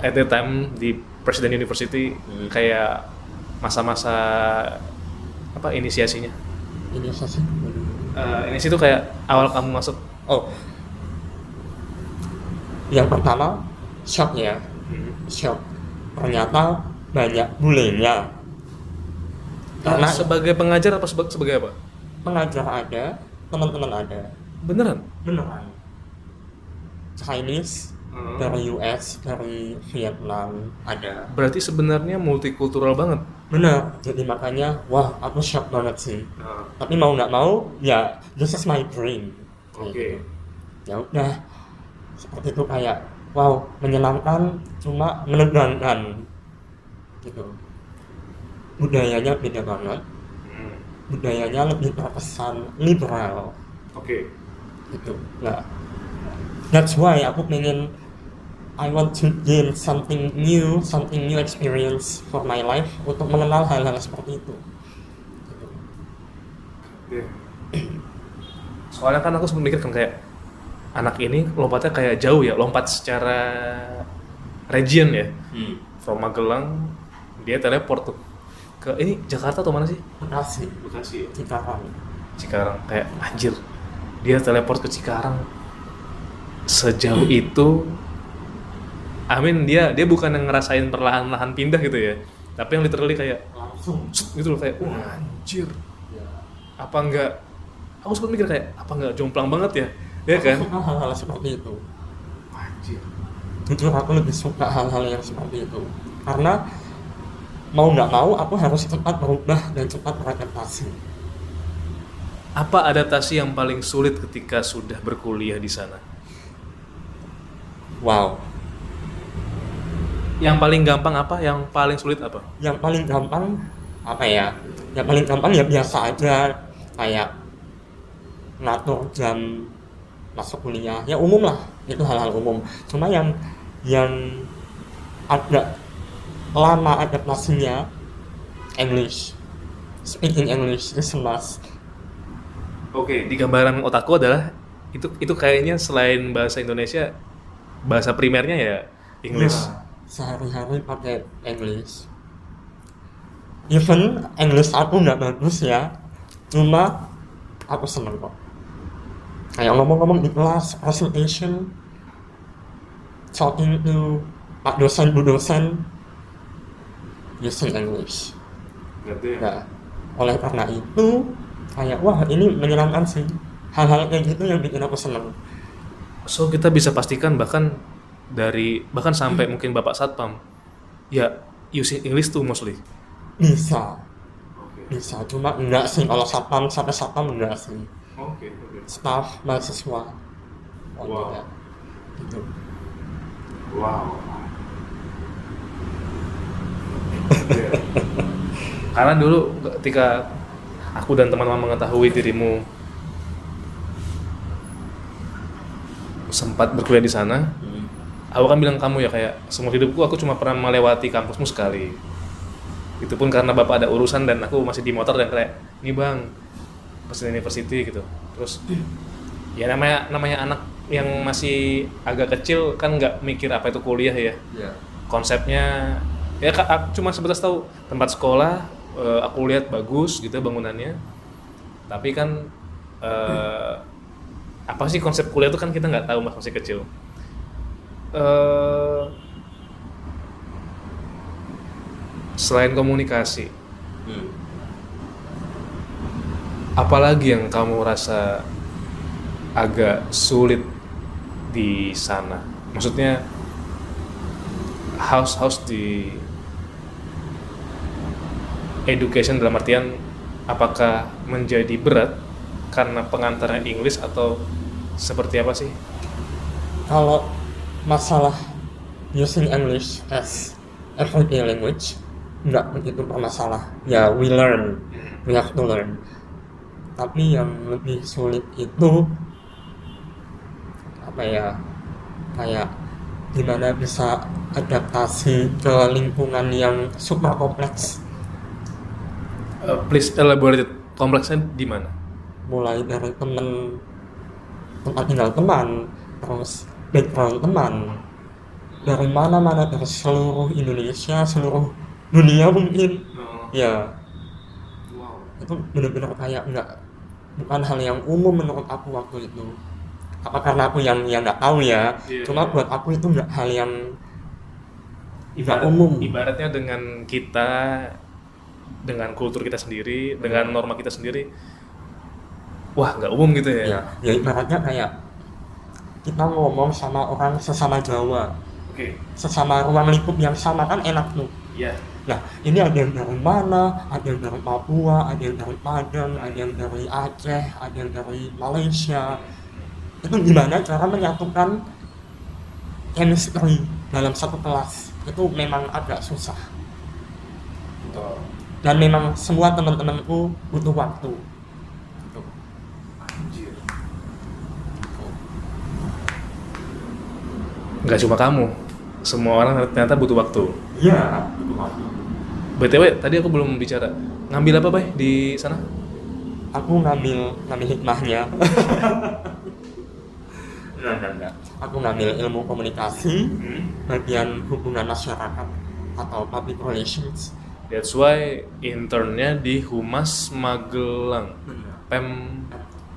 at the time di Presiden University Hmm. kayak masa-masa apa inisiasinya Ini sih. Eh, ini situ kayak awal kamu masuk Oh. Yang pertama shock ya, shock. Ternyata banyak bulenya. Karena sebagai pengajar apa seba- sebagai apa pengajar ada, teman-teman ada. beneran Beneran. Chinese dari US, dari Vietnam ada. berarti sebenarnya multikultural banget Bener. Jadi makanya, wah aku shock banget sih. Tapi mau nggak mau, ya this is my dream. Oke. gitu. Ya udah, seperti itu kayak, wow menyenangkan, cuma menegangkan. Gitu. Budayanya beda banget. Budayanya lebih terkesan liberal. oke Gitu. Nah, that's why aku pengen I want to gain something new, something new experience for my life untuk mengenal hal-hal seperti itu. Gitu. soalnya kan aku sempat mikir kan kayak anak ini lompatnya kayak jauh ya lompat secara region ya from Magelang dia teleport tuh ke ini Jakarta atau mana sih? Bekasi, Bekasi ya? Cikarang. Cikarang kayak anjir. Dia teleport ke Cikarang. Sejauh itu Amin dia dia bukan yang ngerasain perlahan-lahan pindah gitu ya. Tapi yang literally kayak Langsung. gitu loh kayak wah anjir. Apa enggak aku sempat mikir kayak apa enggak jomplang banget ya? Ya kan? hal-hal seperti itu. anjir. Jujur aku lebih suka hal-hal yang seperti itu. Karena mau nggak mau aku harus cepat berubah dan cepat beradaptasi. apa adaptasi yang paling sulit ketika sudah berkuliah di sana Wow. yang paling gampang apa yang paling sulit apa Yang paling gampang apa ya? Yang paling gampang ya biasa aja kayak ngatur jam masuk kuliah. Ya umum lah, itu hal-hal umum. Cuma yang yang agak lama adaptasinya English. Speaking English is a must. Oke, di gambaran otakku adalah itu itu kayaknya selain bahasa Indonesia bahasa primernya ya English. Nah, sehari-hari pakai English. Even English aku nggak bagus ya, cuma aku seneng kok. Kayak ngomong-ngomong di kelas, presentation, talking to pak dosen, bu dosen, using English. Nah, oleh karena itu, kayak wah ini menyenangkan sih. Hal-hal kayak gitu yang bikin aku seneng. So kita bisa pastikan bahkan dari bahkan sampai mungkin Bapak Satpam ya using English tuh mostly. Bisa, bisa. Cuma enggak sih kalau satpam sampai satpam enggak sih. Oke, oke. Staff mahasiswa. Oh, Wow. tidak. Gitu. Wow. Karena dulu ketika aku dan teman-teman mengetahui dirimu sempat berkuliah di sana, aku kan bilang kamu ya kayak semua hidupku aku cuma pernah melewati kampusmu sekali. Itu pun karena bapak ada urusan dan aku masih di motor dan kayak, ini bang, Presiden University gitu. Terus ya namanya namanya anak yang masih agak kecil kan nggak mikir apa itu kuliah ya Ya. konsepnya ya aku cuma sebatas tahu tempat sekolah eh, aku lihat bagus gitu bangunannya. Tapi kan eh, apa sih konsep kuliah itu kan kita nggak tahu mas masih kecil. Eh, selain komunikasi apalagi yang kamu rasa agak sulit di sana? Maksudnya house house di education dalam artian apakah menjadi berat karena pengantarnya Inggris atau seperti apa sih? kalau masalah using English as everyday language nggak begitu bermasalah. Ya we learn. We have to learn. Tapi yang lebih sulit itu apa ya kayak gimana bisa adaptasi ke lingkungan yang super kompleks Uh, please elaborate kompleksnya di mana? mulai dari temen tempat tinggal teman terus background teman. Dari mana-mana dari seluruh Indonesia seluruh dunia mungkin. Ya. Itu benar-benar kayak nggak bukan hal yang umum menurut aku waktu itu. Apa karena aku yang yang nggak tahu ya? Iya. cuma buat aku itu nggak hal yang Ibarat, umum. Ibaratnya dengan kita, dengan kultur kita sendiri, dengan norma kita sendiri, wah nggak umum gitu ya? ya ya ibaratnya kayak kita ngomong sama orang sesama Jawa Oke, sesama ruang lingkup yang sama kan enak tuh ya. Nah, ini ada yang dari mana? Ada yang dari Papua, ada yang dari Padang, ada yang dari Aceh, ada yang dari Malaysia. Itu gimana cara menyatukan chemistry dalam satu kelas? Itu memang agak susah. Dan memang semua teman-temanku butuh waktu. Nggak cuma kamu, semua orang ternyata butuh waktu. Iya, butuh waktu. btw, tadi aku belum bicara. Ngambil apa, bay di sana? Aku ngambil ngambil hikmahnya. Enggak, enggak, enggak. Aku ngambil ilmu komunikasi, bagian hubungan masyarakat atau public relations. That's why internnya di Humas Magelang, Pem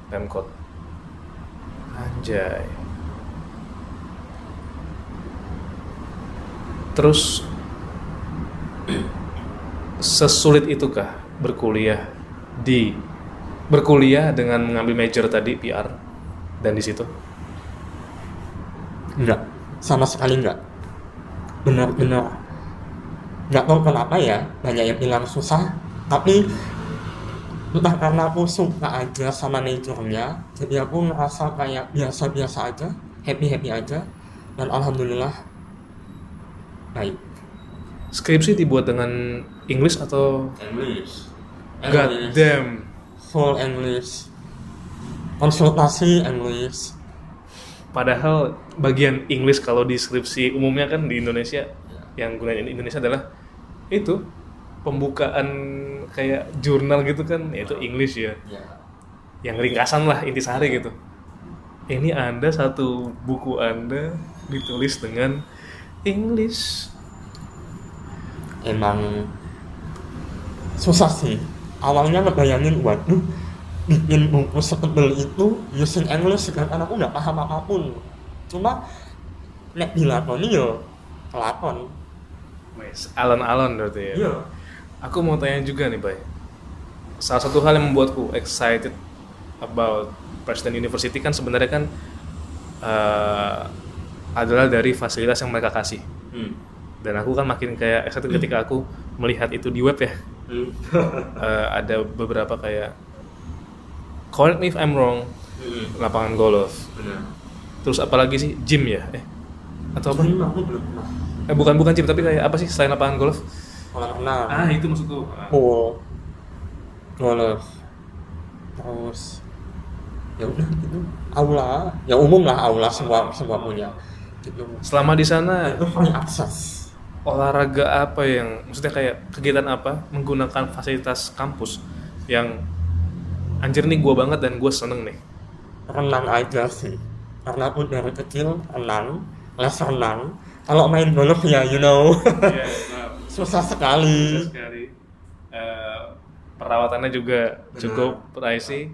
Pemkot. Anjay. Terus sesulit itukah berkuliah di berkuliah dengan mengambil major tadi PR dan di situ? Enggak, sama sekali enggak. Benar-benar nggak tahu kenapa ya banyak yang bilang susah, tapi entah karena aku suka aja sama majornya, jadi aku ngerasa kayak biasa-biasa aja, happy-happy aja, dan alhamdulillah baik. Skripsi dibuat dengan English atau English. God damn. Full English. Konsultasi English. Padahal bagian English kalau di skripsi umumnya kan di Indonesia yang gunain Indonesia adalah itu pembukaan kayak jurnal gitu kan yaitu English ya Ya. yang ringkasan lah intisari gitu ini anda satu buku anda ditulis dengan English Emang susah sih. Awalnya ngebayangin, waduh, bikin buku setebel itu using English sedangkan aku nggak paham apa pun. Cuma nek dilakoni yo kelakon. Wes, alon-alon berarti ya Iya. aku mau tanya juga nih Bay salah satu hal yang membuatku excited about Preston University kan sebenarnya kan eh, adalah dari fasilitas yang mereka kasih Hmm. dan aku kan makin kayak excited ketika aku melihat itu di web ya Hmm. Eh, ada beberapa kayak correct me if I'm wrong Hmm. lapangan golf Benar. terus apalagi sih gym ya eh atau apa aku belum pernah. Eh bukan bukan gym tapi kayak apa sih selain lapangan golf? Kolam renang. ah itu maksudku. Pool. Golf. Terus ya udah gitu. Aula. Ya umum lah aula semua semua punya. Gitu. Selama di sana itu free akses. olahraga apa yang maksudnya kayak kegiatan apa menggunakan fasilitas kampus yang anjir nih gua banget dan gue seneng nih? Renang aja sih. Karena aku dari kecil renang les renang kalau main golf ya you know. Iya, susah sekali. Sekali. Eh, perawatannya juga Benar. cukup pricey.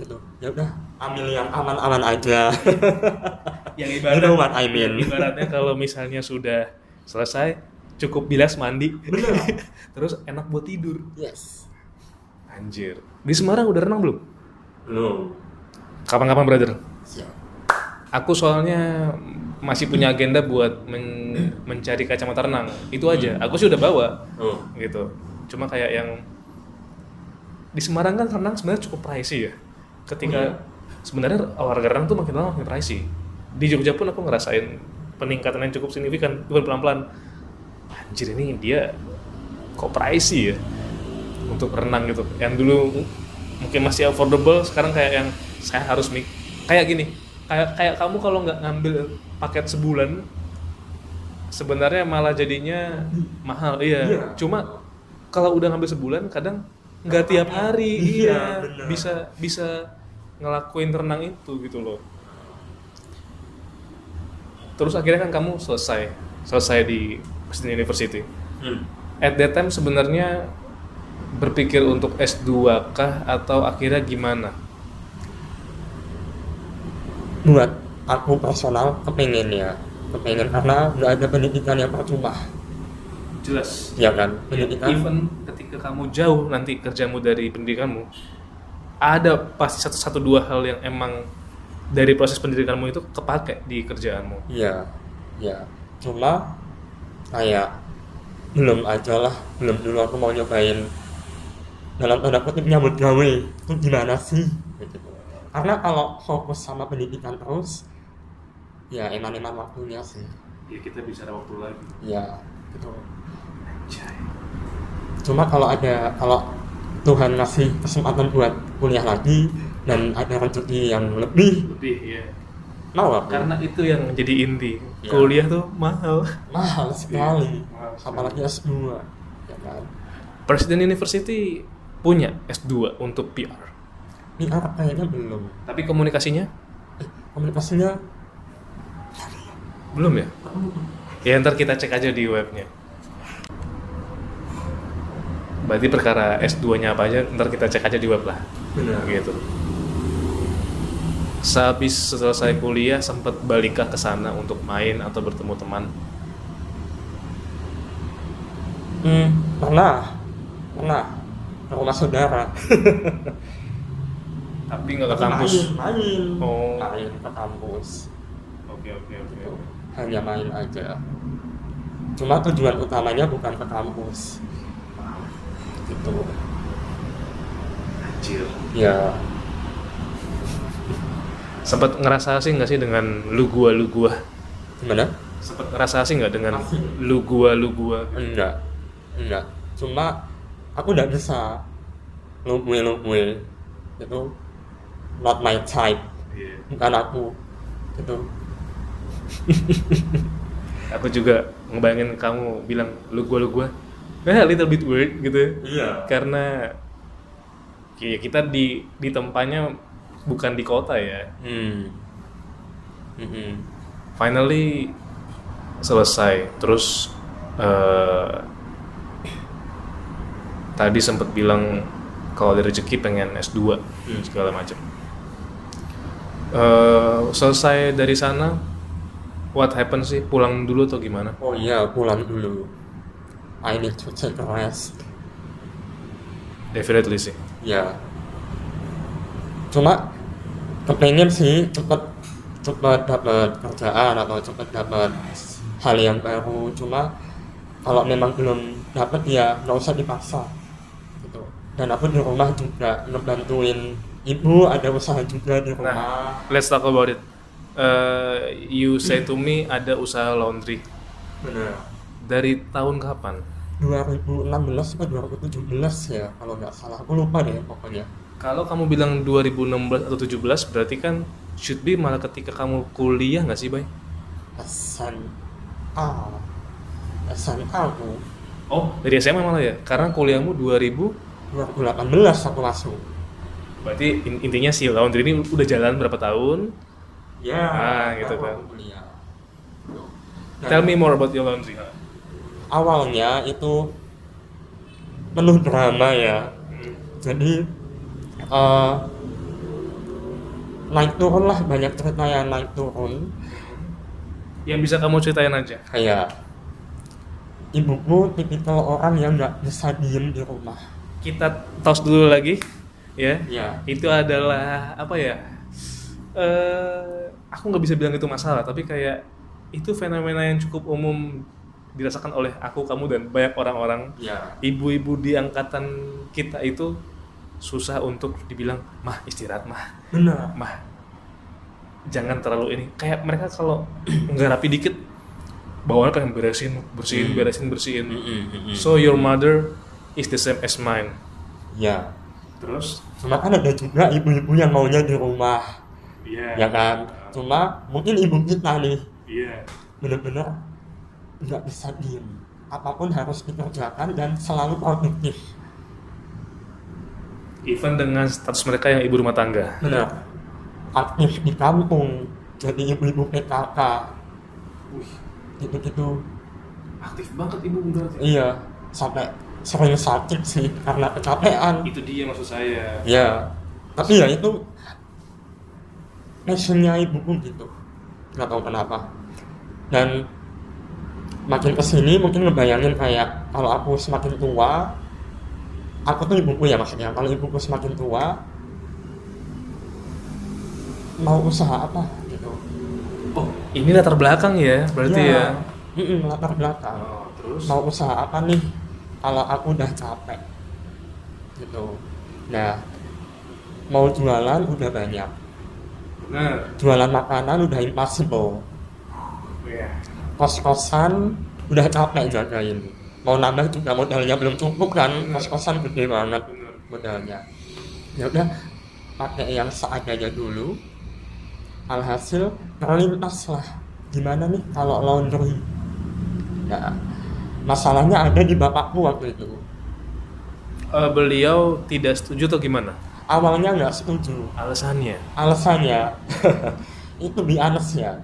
Gitu. Ya udah ambil yang aman-aman aja. Yang you know what I mean. ibaratnya kalau misalnya sudah selesai cukup bilas mandi. Bener. terus enak buat tidur. Yes. Anjir. Di Semarang udah renang belum? Belum. Kapan-kapan brother? Siap. Aku soalnya masih punya agenda buat men- mencari kacamata renang. Itu aja. Aku sih udah bawa. Oh. gitu. Cuma kayak yang di Semarang kan renang sebenarnya cukup pricey ya. Ketika sebenarnya olahraga renang tuh makin lama makin pricey. Di Jogja pun aku ngerasain peningkatan yang cukup signifikan. Bukan pelan-pelan. Anjir ini dia kok pricey ya untuk renang gitu. Yang dulu mungkin masih affordable sekarang kayak yang saya harus mik kayak gini kayak kayak kamu kalau nggak ngambil paket sebulan sebenarnya malah jadinya mahal. Iya. Iya. cuma kalau udah ngambil sebulan kadang nggak tiap hari. Iya, iya. bisa bisa ngelakuin renang itu gitu loh. Terus akhirnya kan kamu selesai selesai di Presiden University. Hmm. at that time sebenarnya berpikir untuk S2 kah atau akhirnya gimana buat aku personal kepengen ya kepengen karena nggak ada pendidikan yang percuma. Jelas. Ya kan? Pendidikan. even ketika kamu jauh nanti kerjamu dari pendidikanmu ada pasti satu satu dua hal yang emang dari proses pendidikanmu itu kepake di kerjaanmu. Iya, ya. Cuma kayak belum aja lah, belum dulu aku mau nyobain dalam tanda kutip nyambut gawe. Itu gimana sih? Gitu. Karena kalau fokus sama pendidikan terus, ya eman-eman waktunya sih. ya kita bicara waktu lagi Ya, gitu. Cuma kalau ada kalau Tuhan ngasih kesempatan buat kuliah lagi dan ada rezeki yang lebih, lebih ya mau aku. karena itu yang menjadi inti Ya. kuliah tuh mahal mahal sekali mahal sekali. apalagi S2 ya kan Presiden University punya S2 untuk PR PR kayaknya belum. Tapi komunikasinya? Eh, komunikasinya belum ya? Ya ntar kita cek aja di webnya. Berarti perkara S2 nya apa aja ntar kita cek aja di web lah. Benar. Gitu. Sehabis selesai kuliah sempat balikkah ke sana untuk main atau bertemu teman? Hmm, pernah. Pernah. Rumah saudara tapi nggak ke kampus? main main. Oh. main ke kampus. Oke oke oke. Gitu. hanya main aja. Cuma tujuan utamanya bukan ke kampus. Gitu. Anjir. ya. Sempat ngerasa asing nggak sih dengan lu gua lu gua gimana? Sempat ngerasa asing nggak dengan Asing. lu gua lu gua enggak. Enggak. Cuma aku nggak bisa. Lumwe lumwe itu not my type. Bukan aku. Gitu. Aku juga ngebayangin kamu bilang lu gua lu gua. Eh little bit weird gitu iya. Karena ya kita di di tempatnya bukan di kota ya. Hmm. Mm-mm. finally selesai. Terus eh, tadi sempat bilang kalau ada rezeki pengen S2 Hmm. segala macam Eh, selesai dari sana what happened sih? Pulang dulu atau gimana? Oh iya pulang dulu. I need to take a rest. Definitely sih. Ya. Cuma kepengen sih cepet cepet dapat kerjaan atau cepet dapat hal yang baru. Cuma kalau memang belum dapat ya nggak usah dipaksa gitu. Dan aku di rumah juga ngebantuin ibu ada usaha juga di rumah Nah, let's talk about it. Uh, you say to me ada usaha laundry benar dari tahun kapan? 2016 atau 2017 ya kalau nggak salah aku lupa deh pokoknya Kalau kamu bilang 2016 atau 17 berarti kan should be malah ketika kamu kuliah nggak sih, Bay? SMA SMA aku Oh, dari SMA malah ya? Karena kuliahmu 2000 2018 aku masuk berarti in- intinya si laundry ini udah jalan berapa tahun? ya Ah, gitu kan. kuliah. Dan Tell me more about your laundry. awalnya itu penuh drama ya jadi eh, naik turun lah banyak cerita yang naik turun Yang bisa kamu ceritain aja. kayak ibuku tipikal orang yang nggak bisa diem di rumah Kita tos dulu lagi, ya. ya itu adalah apa ya eh aku nggak bisa bilang itu masalah tapi kayak itu fenomena yang cukup umum dirasakan oleh aku, kamu dan banyak orang-orang. ya Ibu-ibu di angkatan kita itu susah untuk dibilang, "Mah, istirahat, mah." benar Mah, jangan terlalu ini. Kayak mereka kalau nggak rapi dikit bawaannya pengen beresin, bersihin, Hmm. beresin, bersihin. Mm-mm, mm-mm. So your mother is the same as mine. ya Terus? Cuma kan ada juga ibu-ibu yang maunya di rumah. Iya. ya kan? Cuma mungkin ibu kita nih. Iya. benar-benar nggak bisa diem. Apa pun harus dikerjakan dan selalu produktif. Even dengan status mereka yang ibu rumah tangga. benar aktif di kampung jadi ibu-ibu PKK gitu-gitu. Aktif banget ibu berarti. iya sampai sering sakit sih karena kecapean. Itu dia maksud saya. ya tapi ya itu passionnya ibuku gitu. Nggak tahu kenapa. Dan makin ke sini mungkin ngebayangin kayak kalau aku semakin tua aku tuh ibuku ya maksudnya. Kalau ibuku semakin tua mau usaha apa gitu. Oh, ini latar belakang ya, berarti ya. Mm-mm, latar belakang. Oh, terus? mau usaha apa nih kalau aku udah capek gitu. Nah mau jualan udah banyak. Benar. jualan makanan udah impossible. Iya. kos-kosan udah capek jagain. Mau nambah juga modalnya belum cukup kan. Kos-kosan gede banget modalnya. Ya udah pakai yang seadanya dulu. Alhasil terlintas lah. Gimana nih kalau laundry? Nah masalahnya ada di bapakku waktu itu Eh, beliau tidak setuju atau gimana? awalnya nggak setuju Alasannya? alasannya itu di Anes ya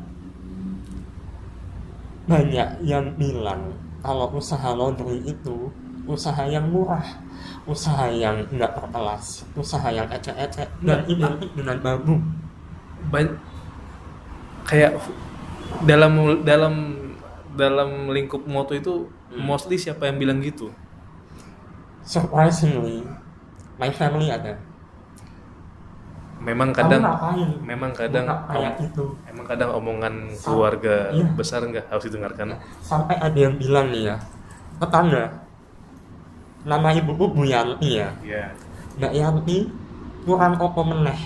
banyak yang bilang kalau usaha laundry itu usaha yang murah usaha yang nggak berkelas usaha yang ecek-ecek dan Nggak. identik dengan babu Ban- kayak dalam dalam dalam lingkup moto itu Hmm. mostly siapa yang bilang gitu? surprisingly my family ada Memang kadang memang kadang kayak gitu emang kadang omongan Sam- keluarga iya. besar nggak harus didengarkan. sampai ada yang bilang nih ya tetangga nama ibuku Bu Yanti ya Iya. Mbak Yanti kurang apa meneh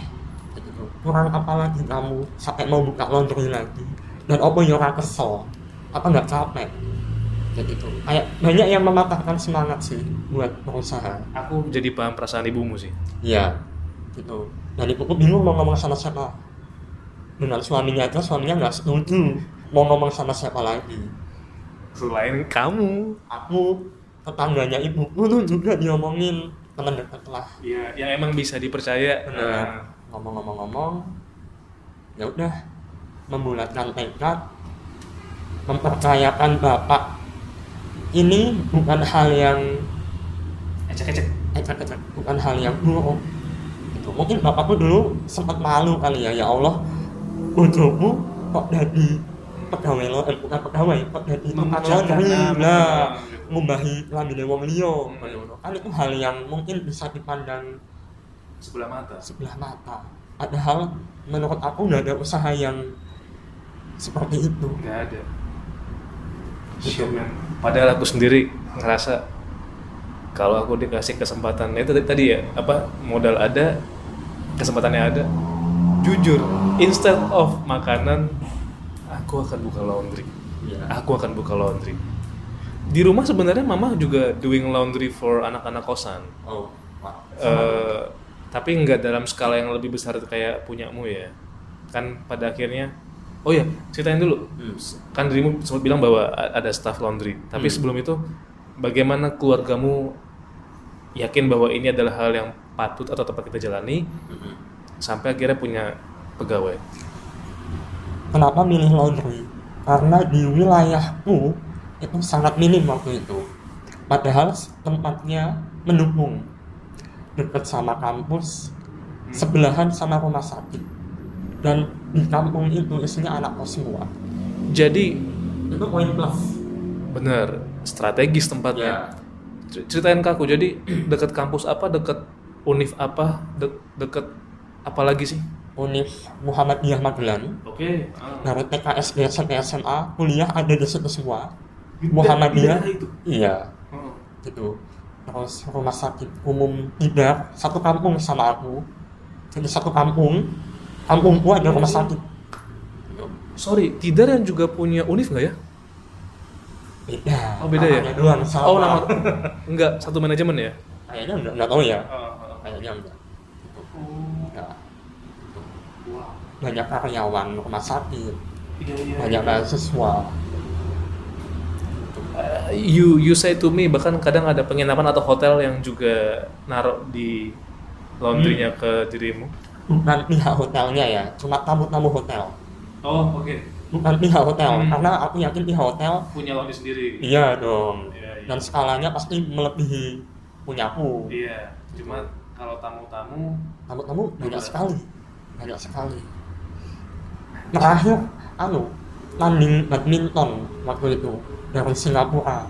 kurang apa lagi kamu sampai mau buka laundry lagi dan apa yang ora kesel apa nggak capek kayak gitu kayak banyak yang mematahkan semangat sih buat berusaha Aku jadi paham perasaan ibumu sih. iya gitu. Dan ibuku bingung mau ngomong sama siapa. Dengan suaminya aja suaminya nggak setuju mau ngomong sama siapa lagi. Selain kamu. aku tetangganya ibuku tuh juga diomongin teman dekat lah. Iya, yang emang bisa dipercaya. benar. Nah, ngomong-ngomong-ngomong ya udah. Membulatkan tekad mempercayakan bapak ini bukan hal yang ecek-ecek. ecek-ecek bukan hal yang buruk gitu. mungkin bapakku dulu sempat malu kali ya ya Allah bojoku kok jadi pegawai lo eh, bukan pegawai kok jadi tukang laundry lah ngumbahi lambine wong liya Hmm. kan itu hal yang mungkin bisa dipandang Sebelah mata. sebelah mata. Padahal menurut aku nggak ada usaha yang seperti itu. Nggak ada. Man. Padahal aku sendiri ngerasa kalau aku dikasih kesempatan itu tadi- ya apa modal ada kesempatannya ada jujur instead of makanan aku akan buka laundry Iya. aku akan buka laundry di rumah sebenarnya mama juga doing laundry for anak-anak kosan Oh, wow. Eh, tapi nggak dalam skala yang lebih besar kayak punyamu ya kan pada akhirnya oh ya ceritain dulu Hmm. kan dirimu sempat bilang bahwa ada staff laundry tapi Hmm. sebelum itu bagaimana keluargamu yakin bahwa ini adalah hal yang patut atau tepat kita jalani Mm-mm. sampai akhirnya punya pegawai Kenapa milih laundry? Karena di wilayahku itu sangat minim waktu itu. Padahal tempatnya mendukung, dekat sama kampus, sebelahan sama rumah sakit. Dan di kampung itu isinya anak kos semua. jadi Itu poin plus. bener strategis tempatnya Cer- ceritain ke aku jadi dekat kampus apa dekat univ apa de- dekat apa lagi sih Univ Muhammadiyah Magelang Oke. dari TK SD sampai SMA kuliah ada di situ semua Di- Muhammadiyah itu? iya Oh. gitu terus rumah sakit umum tidak satu kampung sama aku jadi satu kampung kampungku ada rumah sakit. Sorry, Tidar yang juga punya univ nggak ya? beda Oh beda ya? Doang sama Oh nama enggak satu manajemen ya? kayaknya enggak, enggak tahu ya Oh, kayaknya enggak gitu. Enggak. Banyak karyawan rumah sakit Iya iya. banyak mahasiswa Uh, you you say to me bahkan kadang ada penginapan atau hotel yang juga naruh di laundrynya ke dirimu. bukan pihak hotelnya ya cuma tamu-tamu hotel Oh oke. bukan pihak hotel Hmm. karena aku yakin pihak hotel Punya laundry sendiri. iya dong Iya, iya. dan skalanya pasti melebihi punyaku Iya. Cuma kalau tamu-tamu tamu-tamu banyak sekali banyak sekali terakhir anu tanding badminton waktu itu dari Singapura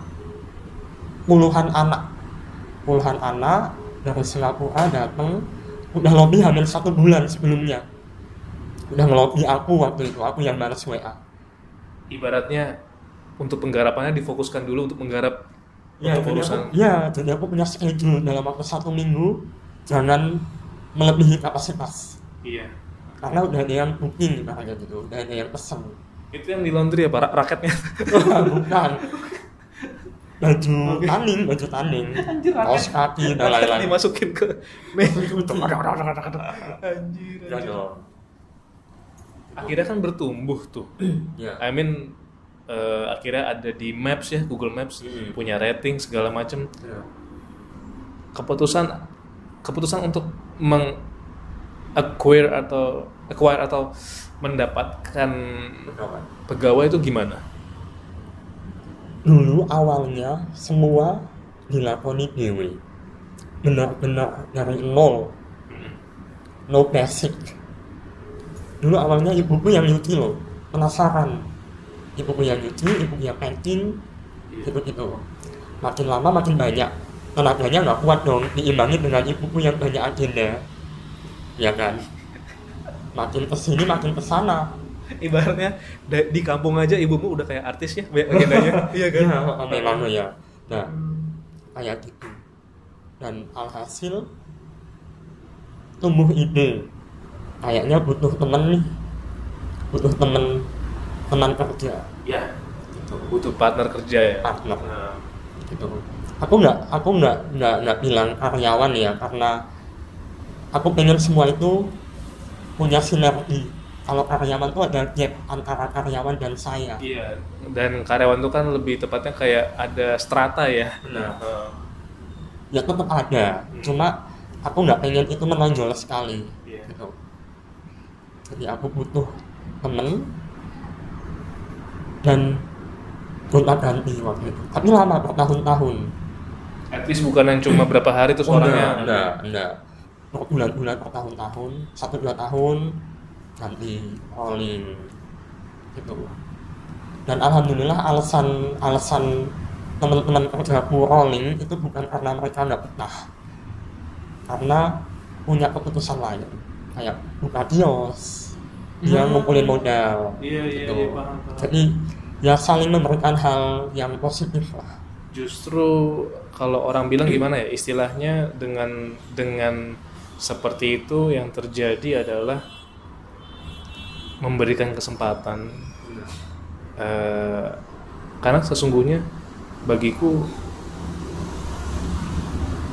puluhan anak puluhan anak dari Singapura datang udah lobby hampir satu bulan sebelumnya udah ngelobi aku waktu itu aku yang balas WA ibaratnya untuk penggarapannya difokuskan dulu untuk menggarap ya untuk urusan. aku, ya jadi aku punya schedule dalam waktu satu minggu jangan melebihi kapasitas Iya. karena udah ada yang booking gitu udah ada yang pesen Itu yang di laundry ya, Pak? Ra- Raketnya. bukan baju tanding baju tanding Anjir, kaos kaki dan lain-lain dimasukin ke meja. Itu. Anjir. Ya dong. Akhirnya kan bertumbuh tuh. ya I mean eh, akhirnya ada di Maps ya, Google Maps Hmm. punya rating segala macam. Ya. Keputusan keputusan untuk meng acquire atau acquire atau mendapatkan Betul. pegawai itu gimana? Dulu awalnya semua dilakoni dewe benar-benar dari nol. No basic. Dulu awalnya ibuku yang nyuci loh penasaran. Ibuku yang nyuci ibuku yang packing gitu gitu makin lama makin banyak. Tenaganya nggak kuat dong diimbangi dengan ibuku yang banyak agenda. Ya kan? Makin ke sini makin ke sana Ibaratnya di kampung aja ibumu udah kayak artis ya banyak agendanya. iya kan? ya memang ya nah kayak gitu. Dan alhasil tumbuh ide. Kayaknya butuh temen nih. Butuh temen teman kerja. Ya, gitu. Butuh partner kerja ya. partner. Nah, gitu. Aku nggak aku nggak nggak nggak bilang karyawan ya karena aku pengen semua itu punya sinergi kalau karyawan tuh ada gap antara karyawan dan saya Iya, dan karyawan itu kan lebih tepatnya kayak ada strata ya. Benar. Nah, ya tetap ada Hmm. cuma aku nggak pengen itu menonjol sekali Iya. gitu jadi aku butuh temen dan gonta ganti waktu itu tapi lama bertahun-tahun At least bukan yang cuma berapa hari terus Oh, orangnya. enggak, enggak, enggak. berbulan-bulan bertahun-tahun satu dua tahun ganti rolling gitu. Dan alhamdulillah alasan alasan teman-teman kerjaku rolling itu bukan karena mereka nggak betah karena punya keputusan lain. Kayak buka kios. Dia Hmm. ngumpulin modal. Iya, iya, gitu. iya, paham, paham. jadi ya saling memberikan hal yang positif lah. Justru kalau orang bilang gimana ya? Istilahnya dengan dengan seperti itu yang terjadi adalah memberikan kesempatan Eh, karena sesungguhnya bagiku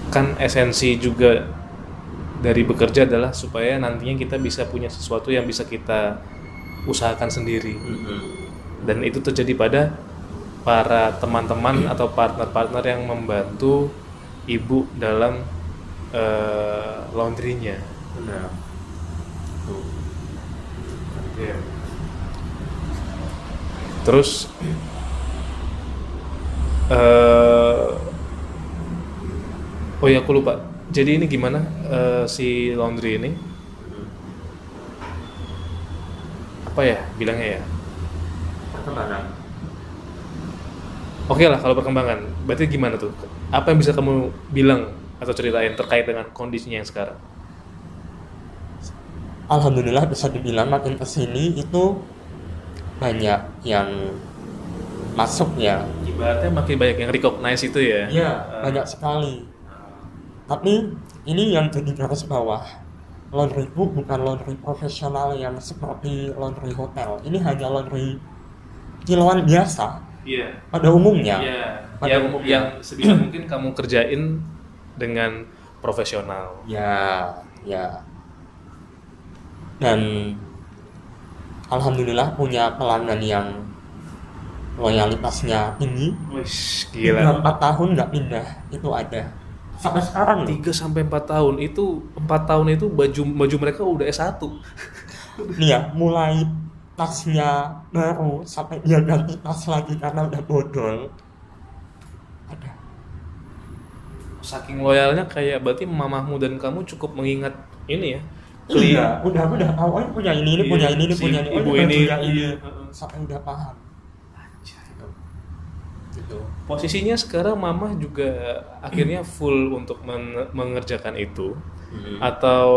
kan esensi juga dari bekerja adalah supaya nantinya kita bisa punya sesuatu yang bisa kita usahakan sendiri. Dan itu terjadi pada para teman-teman atau partner-partner yang membantu ibu dalam eh, laundrynya. benar Terus eh oh ya aku lupa. Jadi ini gimana eh, si laundry ini? Apa ya bilangnya ya? perkembangan Oke lah kalau perkembangan. Berarti gimana tuh? Apa yang bisa kamu bilang atau ceritain terkait dengan kondisinya yang sekarang? Alhamdulillah bisa dibilang makin ke sini itu banyak yang masuk ya Ibaratnya makin banyak yang recognize itu ya. ya Eh, banyak sekali tapi ini yang jadi garis bawah laundry itu bukan laundry profesional yang seperti laundry hotel ini hanya laundry kiloan biasa Iya. pada umumnya Iya. Pada Yang umumnya. yang sebisa mungkin kamu kerjain dengan profesional. ya ya dan alhamdulillah punya pelanggan yang loyalitasnya tinggi Wih, Tiga gila. empat tahun nggak pindah itu ada sampai sekarang 3 sampai 4 tahun itu 4 tahun itu baju baju mereka udah S1. nih ya mulai tasnya baru sampai dia ganti tas lagi karena udah bodol ada Saking loyalnya kayak berarti mamahmu dan kamu cukup mengingat ini ya. Iya udah udah tahu. Oh, ini punya ini ini Iya, punya ini ini si punya ini. Oh, ibu ini ini, punya ini. Iya. sampai udah paham. Gitu. Posisinya sekarang mamah juga akhirnya full untuk men- mengerjakan itu. Atau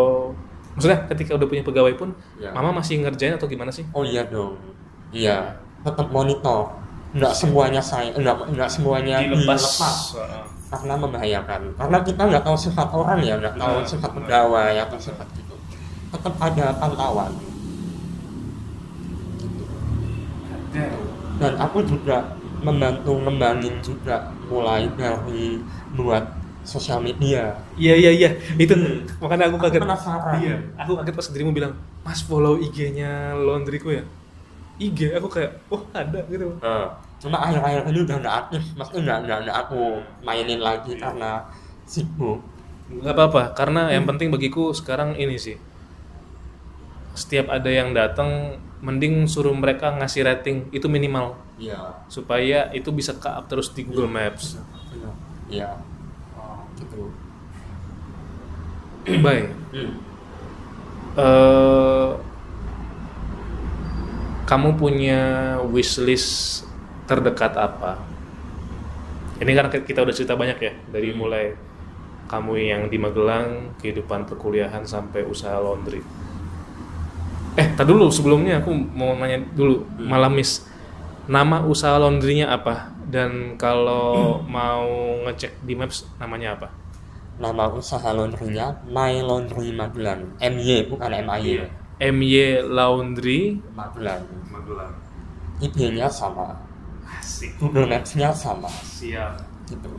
maksudnya ketika udah punya pegawai pun Ya. mama masih ngerjain atau gimana sih? oh iya dong. Iya. Tetap monitor. Nggak semuanya saya nggak nggak semuanya dilepas, Heeh. karena membahayakan. Karena kita nggak tahu sifat orang ya nggak tahu Nah. sifat pegawai atau sifat gitu tetap ada pantauan dan aku juga membantu ngembangin juga mulai dari buat sosial media Iya iya iya itu makanya aku kaget. penasaran. Iya, aku kaget pas dirimu bilang, "Mas follow IG-nya laundryku ya." IG aku kayak, "Oh, ada gitu." cuma akhir-akhir ini udah nggak aktif maksudnya nggak nggak nggak aku mainin lagi karena sibuk nggak apa-apa karena yang penting bagiku sekarang ini sih setiap ada yang datang mending suruh mereka ngasih rating itu minimal. Iya. Supaya itu bisa ke up terus di Google Maps. Iya. Gitu. Bye hmm. Eh, kamu punya wishlist terdekat apa? Ini kan kita udah cerita banyak ya dari mulai kamu yang di Magelang kehidupan perkuliahan sampai usaha laundry eh tak dulu sebelumnya aku mau nanya dulu. Malam miss. Nama usaha laundrynya apa? Dan kalau mau ngecek di maps namanya apa? Nama usaha laundrynya My Laundry Magelang. MY bukan MIY MY Laundry. Magelang. Magelang. IP-nya sama. Asik. Google Maps-nya sama. Siap. Gitu.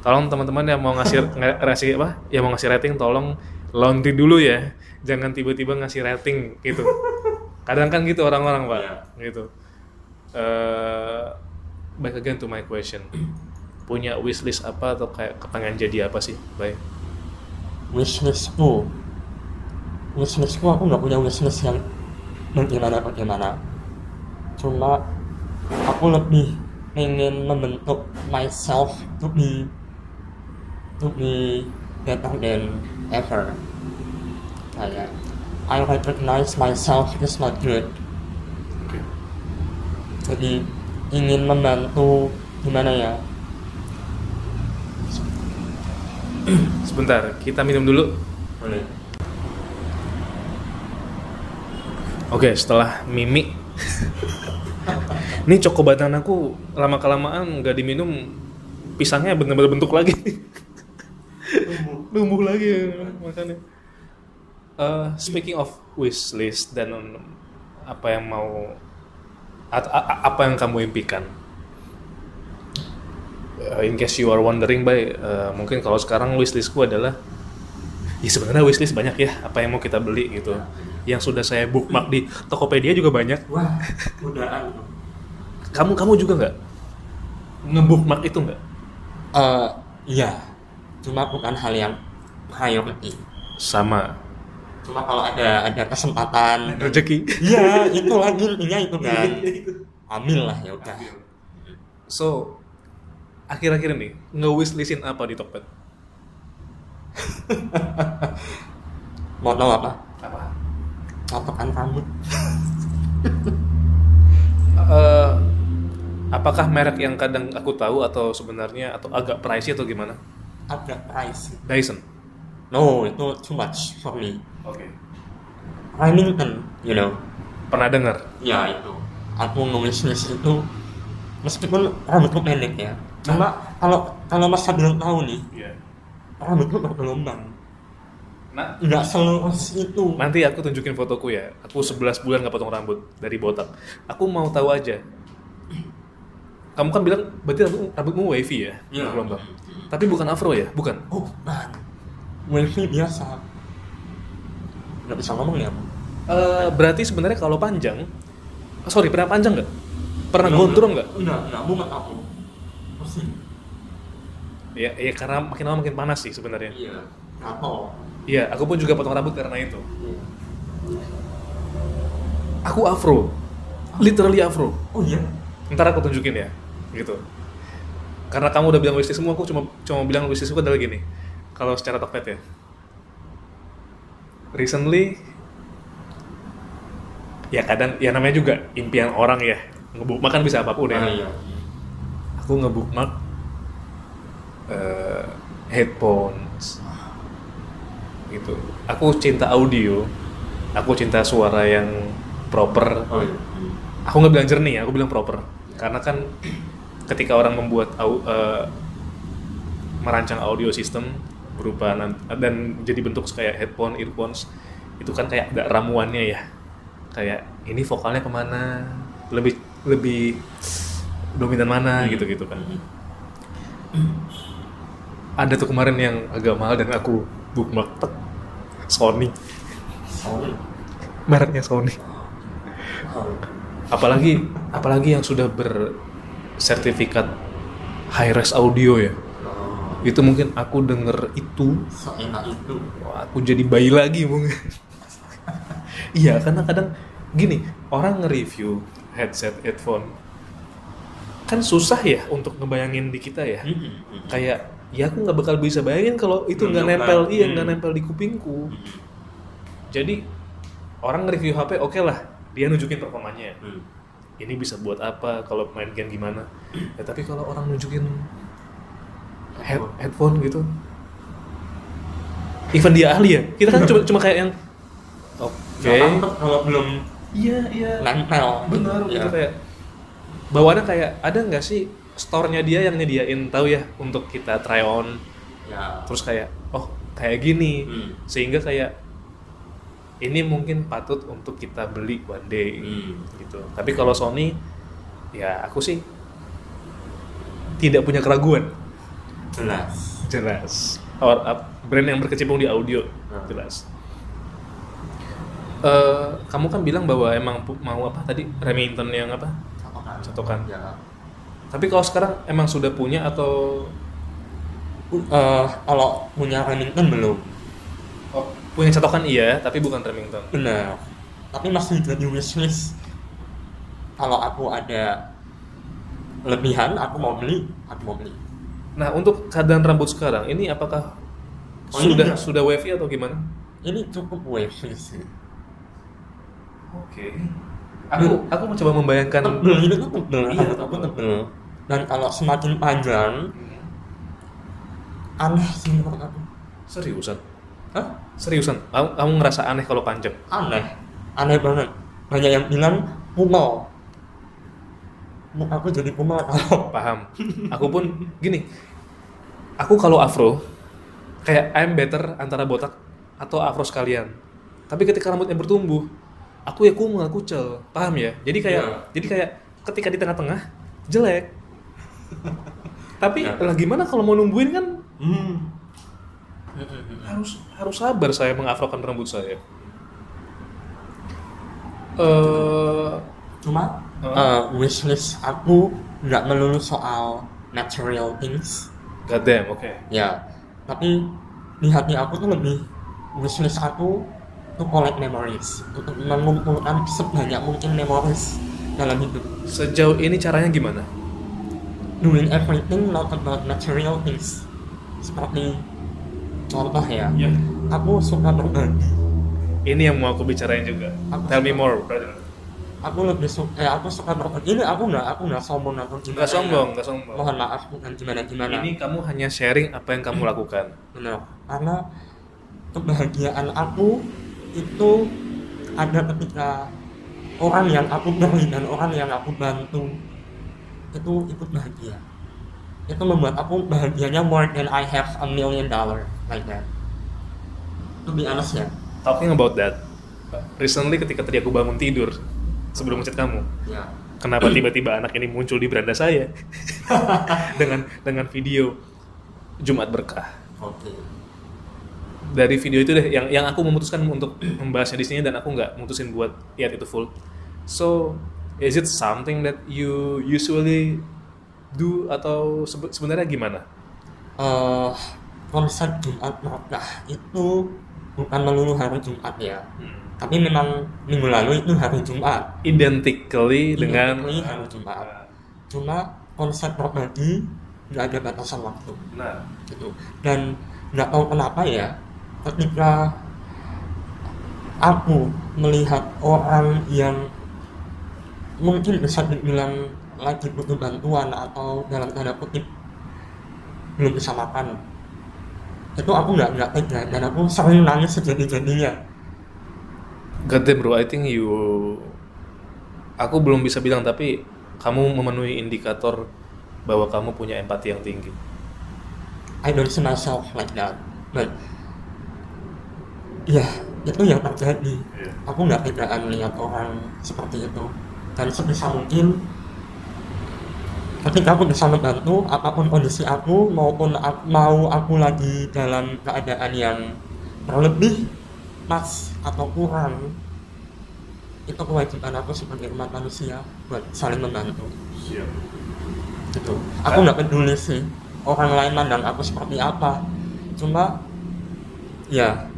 Tolong teman-teman yang mau ngasih ngasih apa? Yang mau ngasih rating tolong laundry dulu ya jangan tiba-tiba ngasih rating gitu. Kadang kan gitu orang-orang pak. Gitu. Eh back again to my question. Punya wishlist apa atau kayak kepengen jadi apa sih baik wishlistku. Wishlistku aku nggak punya wishlist yang bagaimana bagaimana cuma aku lebih ingin membentuk myself to be to be better than ever kayak I recognize myself is not good. Jadi ingin membantu gimana ya? Sebentar kita minum dulu. Boleh. Oke setelah mimi. Ini cokobatan aku lama kelamaan nggak diminum pisangnya bener-bener bentuk lagi. Numbuh lagi makanya Eh, speaking of wish list dan apa yang mau at- a- apa yang kamu impikan? Eh, in case you are wondering by eh, mungkin kalau sekarang wish listku adalah ya sebenarnya wish list banyak ya apa yang mau kita beli gitu. Yang sudah saya bookmark di Tokopedia juga banyak. Wah godaan. Kamu kamu juga nggak? Ngebookmark itu nggak? Eh, iya. Cuma bukan hal yang priority. Sama cuma kalau ada ada kesempatan. Rezeki. Iya itu lagi intinya itu kan ambil lah ya udah. So akhir-akhir ini nge-wishlistin apa di Tokped? Mau tahu apa? Apa? Catokan rambut Eh, apakah merek yang kadang aku tahu atau sebenarnya atau agak pricey atau gimana? Agak price Dyson no itu too much for me oke Remington you know Pernah dengar? ya itu aku nulis nulis itu meskipun rambutku pendek ya cuma kalau kalau mas Fadil tahu nih Iya. rambutku bergelombang Nah, nggak selurus itu nanti aku tunjukin fotoku ya. Aku 11 bulan nggak potong rambut dari botak. Aku mau tahu aja. Kamu kan bilang berarti rambut, rambutmu wavy ya? Iya. Bergelombang. Tapi bukan afro ya? Bukan. oh man wavy biasa nggak bisa ngomong ya Eh, berarti sebenarnya kalau panjang, oh, sorry pernah panjang nggak? Pernah Enggak, gondrong nggak? enggak enggak bukan aku pusing Ya, ya karena makin lama makin panas sih sebenarnya. iya atau Iya, aku pun juga potong rambut karena itu. Aku afro, literally afro. oh iya Ntar aku tunjukin ya, gitu. Karena kamu udah bilang wishlist semua, aku cuma cuma bilang wishlistku adalah gini. Kalau secara Tokped ya. Recently, ya kadang ya namanya juga impian orang ya. Ngebukmak kan bisa apa pun ya. Ah, iya Aku ngebukmak eh, headphones, gitu. Aku cinta audio, aku cinta suara yang proper, oh iya aku nggak bilang jernih aku bilang proper karena kan ketika orang membuat au- eh, merancang audio system berupa dan jadi bentuk kayak headphone earphones itu kan kayak ada ramuannya ya. Kayak ini vokalnya ke mana? Lebih lebih dominan mana? Gitu gitu kan. Ada tuh kemarin yang agak mahal dan aku bookmark. Tek. Sony. Sorry mereknya Sony. Oh. apalagi apalagi yang sudah bersertifikat high res audio ya itu mungkin aku denger itu. Seenak itu. Wah, aku jadi bayi lagi mungkin iya karena kadang gini orang nge-review headset headphone kan susah ya untuk ngebayangin di kita ya. Kayak ya aku nggak bakal bisa bayangin kalau itu nggak nempel iya nggak nempel di kupingku. Jadi orang nge-review HP oke lah dia nunjukin performanya. Hmm. ini bisa buat apa kalau main game gimana. Ya tapi kalau orang nunjukin head, headphone gitu. Even dia ahli ya? Kita kan cuma cuma kayak yang oke. Mantep kalau belum iya iya. Nempel. Benar ya. gitu kayak bawaannya kayak ada nggak sih store-nya dia yang nyediain tahu ya untuk kita try on? Ya. Terus kayak oh kayak gini. Hmm. sehingga kayak ini mungkin patut untuk kita beli one day Hmm. gitu. Tapi kalau Sony ya aku sih tidak punya keraguan jelas. Jelas. Or, up- brand yang berkecimpung di audio. Hmm. jelas. Eh, kamu kan bilang bahwa emang mau apa tadi? Remington yang apa? Catokan. Catokan. ya. Tapi kalau sekarang emang sudah punya atau Eh, kalau punya Remington belum. Oh, punya catokan iya tapi bukan Remington. Benar. Tapi masih jadi wishlist. Kalau aku ada lebihan aku mau beli aku mau beli Nah, untuk keadaan rambut sekarang, ini apakah Oh, ini sudah enggak. sudah wavy atau gimana? ini cukup wishlist sih Oke. Aku aku mencoba membayangkan tebel ini tuh tebel Iya, rambut aku tebel. dan kalau semakin panjang aneh sih menurut aku seriusan. Hah? Seriusan, kamu, kamu ngerasa aneh kalau panjang? aneh aneh banget banyak yang bilang kumal muka aku jadi kumal kalau Paham. Aku pun gini. Aku kalau afro kayak I'm better antara botak atau afro sekalian. Tapi ketika rambutnya bertumbuh, aku ya kumal, kucel. Paham ya? Jadi kayak Iya. jadi kayak ketika di tengah-tengah jelek. Tapi Ya. lah gimana kalau mau numbuhin kan hmm. harus harus sabar saya mengafrokan rambut saya. Eh, cuma eh, wishlist aku nggak melulu soal material things God damn, oke. ya tapi di hati aku tuh lebih wishlist aku to collect memories untuk mengumpulkan sebanyak mungkin memories dalam hidup Sejauh ini caranya gimana? doing everything not about material things seperti contoh ya Ya. aku suka berbagi Ini yang mau aku bicarain juga. Apa? Tell me more, brother. Aku lebih suka eh aku suka berbagi ini aku nggak aku nggak sombong gimana? Nggak sombong, nggak sombong. mohon maaf bukan gimana gimana? Ini kamu hanya sharing apa yang kamu lakukan. benar. Karena kebahagiaan aku itu ada ketika orang yang aku beri dan orang yang aku bantu itu ikut bahagia. Itu membuat aku bahagianya more than I have a million dollar like that. To be honest ya. Talking about that, recently ketika tadi aku bangun tidur sebelum ngechat kamu, ya kenapa tiba-tiba anak ini muncul di beranda saya dengan dengan video Jumat berkah. oke Dari video itu deh yang yang aku memutuskan untuk membahasnya di sini dan aku nggak mutusin buat lihat itu full. So, is it something that you usually do atau sebe- sebenarnya gimana? Eh, konsep Jumat berkah itu bukan melulu hari Jumat ya tapi memang minggu lalu itu hari Jumat. Identically dengan Identically hari Jumat. Cuma konsep berbagi nggak ada batasan waktu. Nah, gitu. Dan nggak tahu kenapa ya ketika aku melihat orang yang mungkin bisa dibilang lagi butuh bantuan atau dalam tanda kutip belum bisa makan itu aku nggak nggak tega dan aku sering nangis sejadi-jadinya God damn bro, I think you Aku belum bisa bilang tapi kamu memenuhi indikator bahwa kamu punya empati yang tinggi. I don't see myself like that. But ya itu yang terjadi. Aku nggak tegaan melihat orang seperti itu. Dan sebisa mungkin ketika aku bisa membantu apa pun kondisi aku maupun a- mau aku lagi dalam keadaan yang berlebih pas atau kurang itu kewajiban aku sebagai umat manusia buat saling membantu. Gitu. Aku nggak peduli sih orang lain mandang aku seperti apa. Cuma ya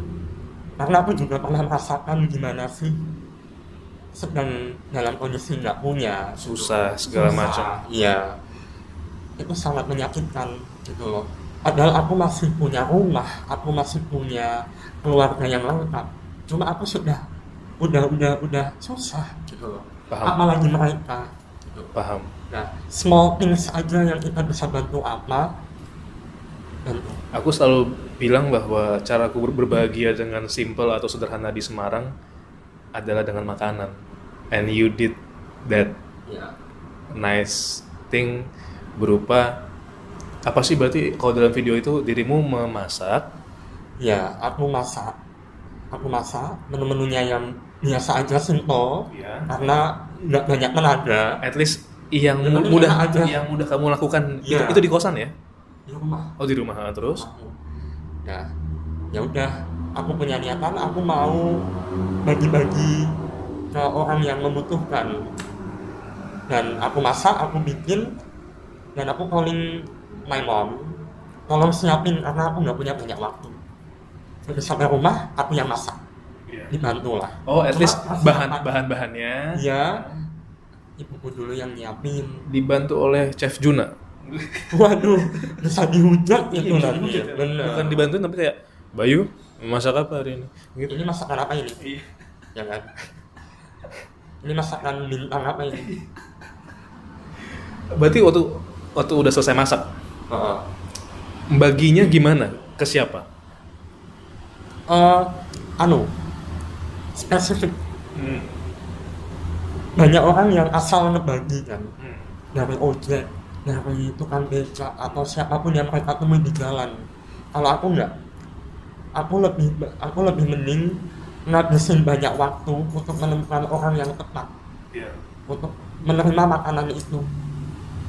karena aku juga pernah merasakan gimana sih sedang dalam kondisi nggak punya. Susah segala Susah. macam. iya. Itu sangat menyakitkan gitu loh. Padahal aku masih punya rumah aku masih punya keluarga yang lengkap cuma aku sudah udah udah udah susah gitu loh Paham. apalagi mereka gitu. Paham. Nah, small things aja yang kita bisa bantu apa bantu. Aku selalu bilang bahwa caraku ber- berbahagia dengan simple atau sederhana di Semarang adalah dengan makanan. And you did that Ya. nice thing berupa apa sih berarti kalau dalam video itu dirimu memasak Ya, aku masak. Aku masak menu-menunya yang biasa aja simple ya karena nggak banyak tenaga at least yang Ya, mudah aja. yang mudah kamu lakukan itu, Iya. itu di kosan ya di rumah. oh di rumah ah, terus. Ya, ya udah. Aku punya niatan. Aku mau bagi-bagi ke orang yang membutuhkan. Dan aku masak, aku bikin, dan aku calling my mom. Tolong siapin karena aku nggak punya banyak waktu. Jadi sampai rumah, aku yang masak. Dibantu lah. oh at least Cuma bahan bahannya Iya. Ibuku dulu yang nyiapin. dibantu oleh chef Juna Waduh, bisa dihujat itu Iya, nanti. ya. Bener. bukan dibantuin tapi kayak Bayu masak apa hari ini gitu Ini masakan apa ini? Iya. Ya kan? Ini masakan bintang apa ini? berarti waktu waktu udah selesai masak Heeh. baginya gimana ke siapa Eh, anu, spesifik. Banyak orang yang asal ngebagi kan dari ojek, dari tukang beca atau siapa pun yang mereka temui di jalan. Kalau aku enggak, aku lebih aku lebih mending ngabisin banyak waktu untuk menemukan orang yang tepat Iya. untuk menerima makanan itu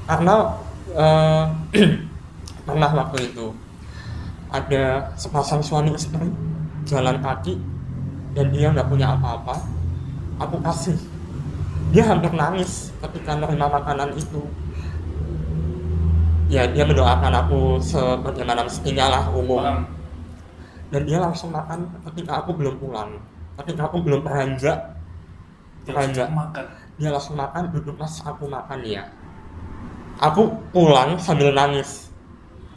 karena eh, pernah waktu itu ada sepasang suami istri jalan kaki dan dia nggak punya apa-apa aku kasih. Dia hampir nangis ketika menerima makanan itu. Ya dia mendoakan aku sebagaimana mestinya lah umum. Dan dia langsung makan ketika aku belum pulang ketika aku belum beranjak. Beranjak. makan. Dia langsung makan duduk pas aku makan ya. Aku pulang sambil nangis.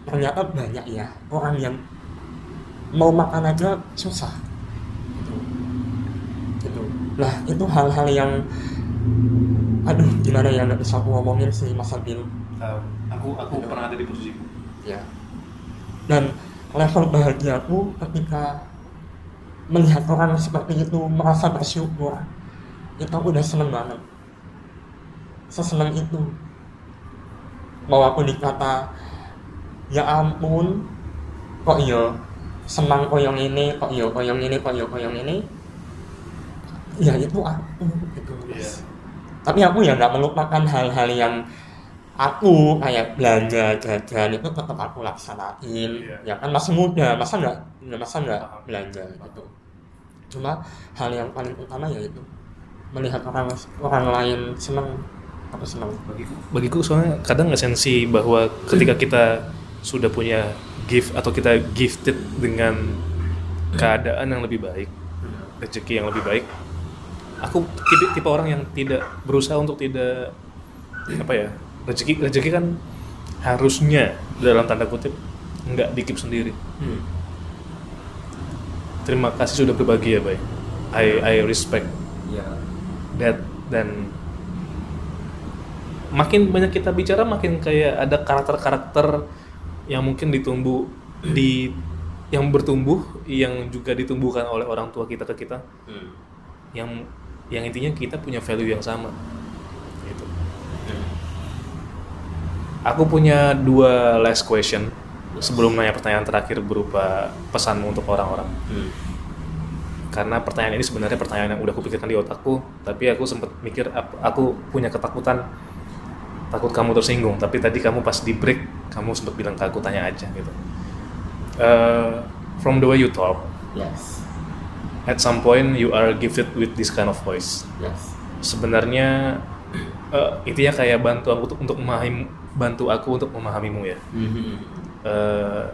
Ternyata banyak ya orang yang mau makan aja susah. Gitu. Gitu. Lah itu hal-hal yang aduh gimana ya nggak bisa aku ngomongin sih Mas Abil aku aku pernah ada di posisimu ya dan level bahagiaku ketika melihat orang seperti itu merasa bersyukur. Itu aku udah seneng banget. Seseneng itu. Mau aku dikata ya ampun kok iya senang koyong ini kok iya koyong ini kok iya koyong ini. Ya itu aku gitu Iya. tapi aku ya nggak melupakan hal-hal yang aku kayak belanja jajan itu tetap aku laksanain. Iya. ya kan masih muda masa nggak nggak masa nggak belanja gitu. Cuma hal yang paling utama yaitu melihat orang orang lain senang aku senang. Bagiku bagiku soalnya kadang esensi bahwa ketika kita sudah punya gift atau kita gifted dengan keadaan yang lebih baik rezeki yang lebih baik. Aku tipe, tipe orang yang tidak berusaha untuk tidak apa ya rezeki rezeki kan harusnya dalam tanda kutip nggak dikip sendiri. Hmm. terima kasih sudah berbagi ya bay. I I respect ya. that. Dan makin banyak kita bicara makin kayak ada karakter-karakter yang mungkin ditumbuh di yang bertumbuh yang juga ditumbuhkan oleh orang tua kita ke kita hmm. yang yang intinya kita punya value yang sama gitu. Hmm. Aku punya dua last question sebelum nanya pertanyaan terakhir berupa pesanmu untuk orang-orang. Hmm. Karena pertanyaan ini sebenarnya pertanyaan yang udah aku pikirkan di otakku, tapi aku sempat mikir aku punya ketakutan takut kamu tersinggung. Tapi tadi kamu pas di break kamu sempat bilang ke aku tanya aja gitu. Uh, from the way you talk, yes at some point you are gifted with this kind of voice. yes Sebenarnya eh, intinya kayak bantu aku untuk untuk memahami bantu aku untuk memahamimu ya. hmm. uh,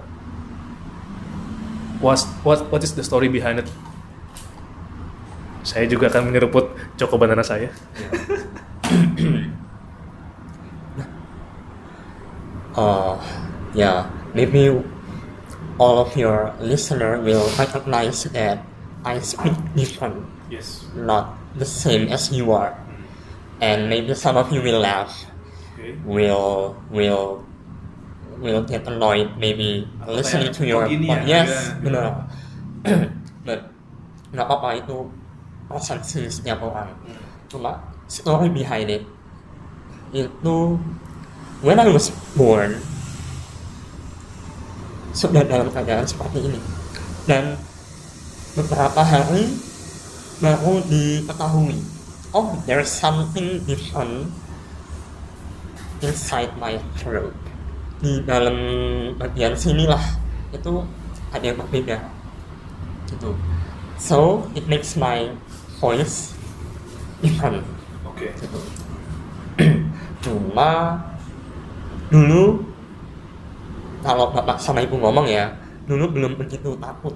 what what what is the story behind it? Saya juga akan menyeruput Coko Banana saya. Uh, yeah, maybe all of your listener will recognize that I speak different, Yes. not the same as you are, and maybe some of you will laugh, Okay. will will will get annoyed maybe listening to your "Oh, gini ya?" yes, Iya. benar. But nggak apa-apa itu persepsi setiap orang. Cuma story behind it itu when I was born sudah dalam keadaan seperti ini dan beberapa hari baru diketahui oh there's something different inside my throat di dalam bagian sinilah itu ada yang berbeda gitu so it makes my voice different Oke. gitu. cuma dulu kalau bapak sama ibu ngomong ya dulu belum begitu takut.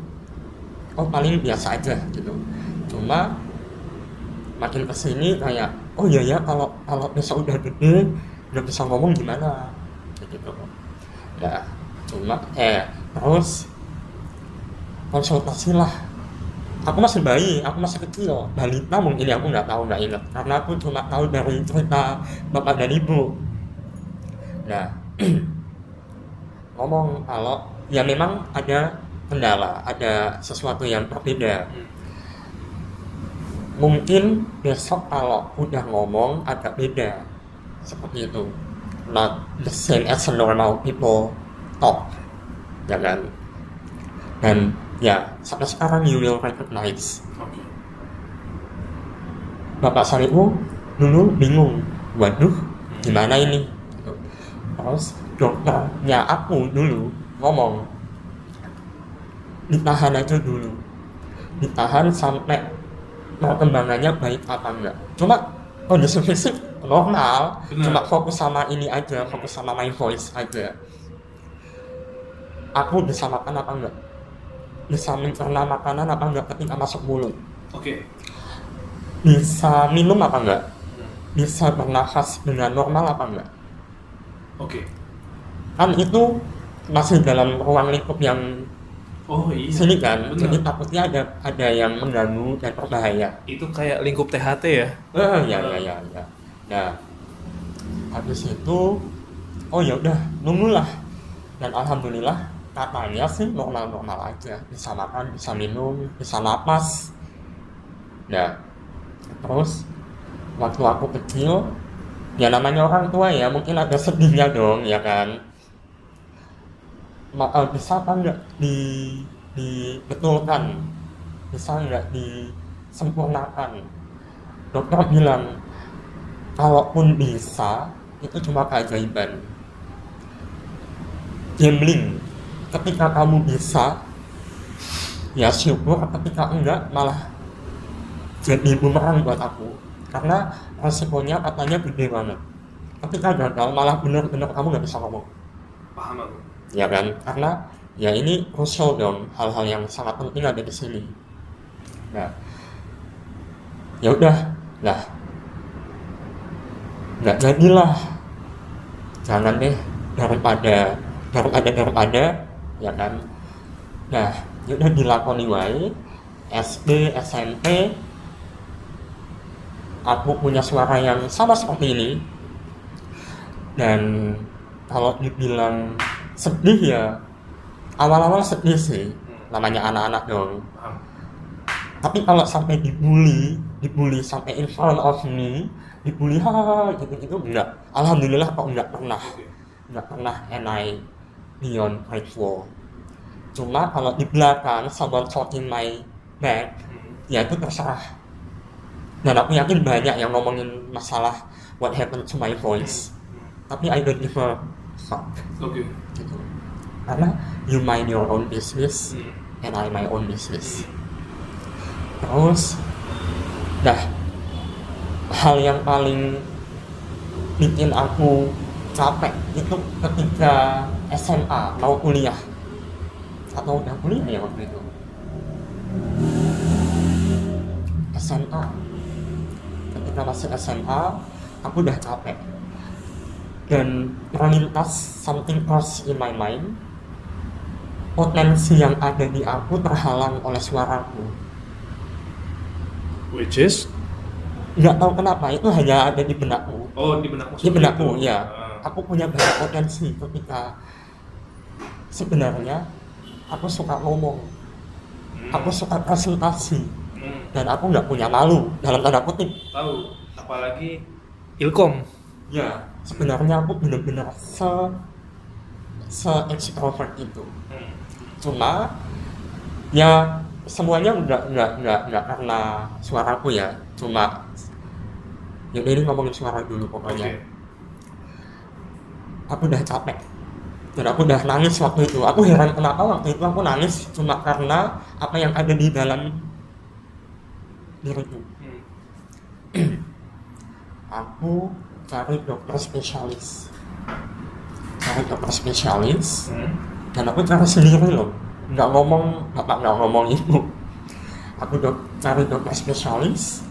Oh paling biasa aja gitu. Cuma makin ke sini kayak oh iya ya kalau kalau besok udah gede udah bisa ngomong gimana? Gitu. Ya cuma eh terus konsultasi lah. Aku masih bayi, aku masih kecil, balita mungkin ya aku nggak tahu nggak ingat, karena aku cuma tahu dari cerita bapak dan ibu. Nah, ngomong kalau ya memang ada kendala, ada sesuatu yang berbeda. Mungkin besok kalau udah ngomong agak beda, seperti itu. Not the same as normal people talk, ya kan? Dan ya sampai sekarang you will recognize. Bapak Saribu dulu bingung waduh gimana ini. Terus dokternya aku dulu ngomong ditahan aja dulu ditahan sampai perkembangannya baik apa enggak cuma kondisi fisik normal Benar. cuma fokus sama ini aja fokus sama my voice aja aku bisa makan apa enggak bisa mencerna makanan apa enggak ketika masuk mulut Oke. bisa minum apa enggak bisa bernafas dengan normal apa enggak Oke. kan itu masih dalam ruang lingkup yang Oh iya. sini kan Benar. jadi takutnya ada ada yang mengganggu dan berbahaya Itu kayak lingkup THT ya. eh ya ya ya ya nah habis itu oh ya udah nunggulah dan alhamdulillah katanya sih normal-normal aja bisa makan bisa minum bisa napas nah terus waktu aku kecil ya namanya orang tua ya mungkin ada sedihnya dong ya kan? Ma eh, bisa apa nggak di dibetulkan? Bisa nggak disempurnakan? Dokter bilang kalaupun bisa itu cuma keajaiban. Gambling ketika kamu bisa ya syukur ketika enggak malah jadi bumerang buat aku. Karena resikonya katanya gede banget. Ketika gagal malah bener-bener kamu nggak bisa ngomong. Paham aku. Ya kan? Karena ya ini crucial dong hal-hal yang sangat penting ada di sini. Nah ya udah. Lah nggak jadilah. Jangan deh daripada daripada daripada ya kan? Nah ya udah dilakoni wae SD SMP aku punya suara yang sama seperti ini. Dan kalau dibilang sedih ya awal-awal sedih sih. Namanya anak-anak dong. Tapi kalau sampai dibully dibully sampai in front of me dibully ha gitu gitu enggak. Alhamdulillah kok enggak pernah. Enggak pernah and I beyond grateful cuma kalau di belakang someone talking my back ya itu terserah dan aku yakin banyak yang ngomongin masalah what happened to my voice. Tapi I don't give a fuck. Oke. Gitu. Karena you mind your own business Hmm. and I my own business. Terus dah. Hal yang paling bikin aku capek itu ketika SMA mau kuliah. Atau udah kuliah ya waktu itu. SMA ketika masih SMA aku udah capek. Dan terlintas something cross in my mind. Potensi yang ada di aku terhalang oleh suaraku. Which is? Nggak tahu kenapa itu hanya ada di benakku oh di benakmu di benakku itu. ya aku punya banyak potensi ketika sebenarnya aku suka ngomong. Hmm. aku suka presentasi. Dan aku nggak punya malu dalam tanda kutip. Tahu apalagi ilkom. Ya sebenarnya aku benar-benar se se extrovert itu. Hmm. cuma ya semuanya nggak nggak nggak nggak karena suaraku ya. Cuma ya ini ngomongin suara dulu pokoknya. Aku udah capek. Dan aku udah nangis waktu itu. Aku heran kenapa waktu itu aku nangis cuma karena apa yang ada di dalam diriku Hmm. aku cari dokter spesialis. Cari dokter spesialis Hmm. dan aku cari sendiri loh. Nggak ngomong bapak nggak ngomong ibu. Aku dok cari dokter spesialis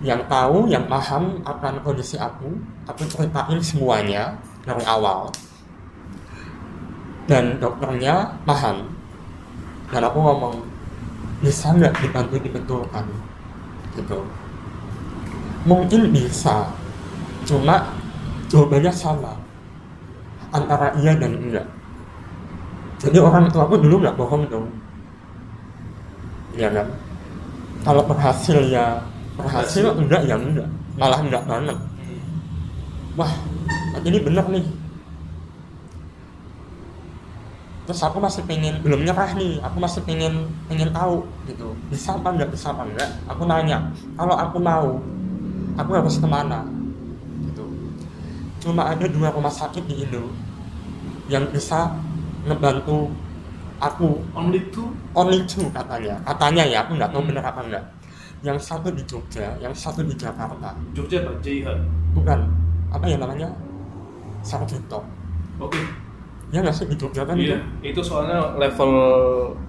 yang tahu yang paham akan kondisi aku. Aku ceritain semuanya dari awal. Dan dokternya paham. Dan aku ngomong bisa nggak dibantu dibetulkan gitu. Mungkin bisa cuma jawabannya sama antara iya dan enggak. Jadi orang tua aku dulu nggak bohong dong. Ya kan? Kalau berhasil ya berhasil enggak ya enggak. Malah enggak banget. Hmm. wah ini bener nih terus aku masih pengen belum nyerah nih. Aku masih pengen pengen tahu gitu. Bisa apa enggak bisa apa enggak aku nanya kalau aku mau aku harus ke mana? Gitu. Cuma ada dua rumah sakit di Indo yang bisa ngebantu aku. Only two? Only two katanya. Katanya ya aku nggak tahu Hmm. benar apa enggak yang satu di Jogja yang satu di Jakarta. Jogja apa? JIH bukan. Apa ya namanya? Sarjito. Oke ya nggak sih Jogja kan iya. itu soalnya level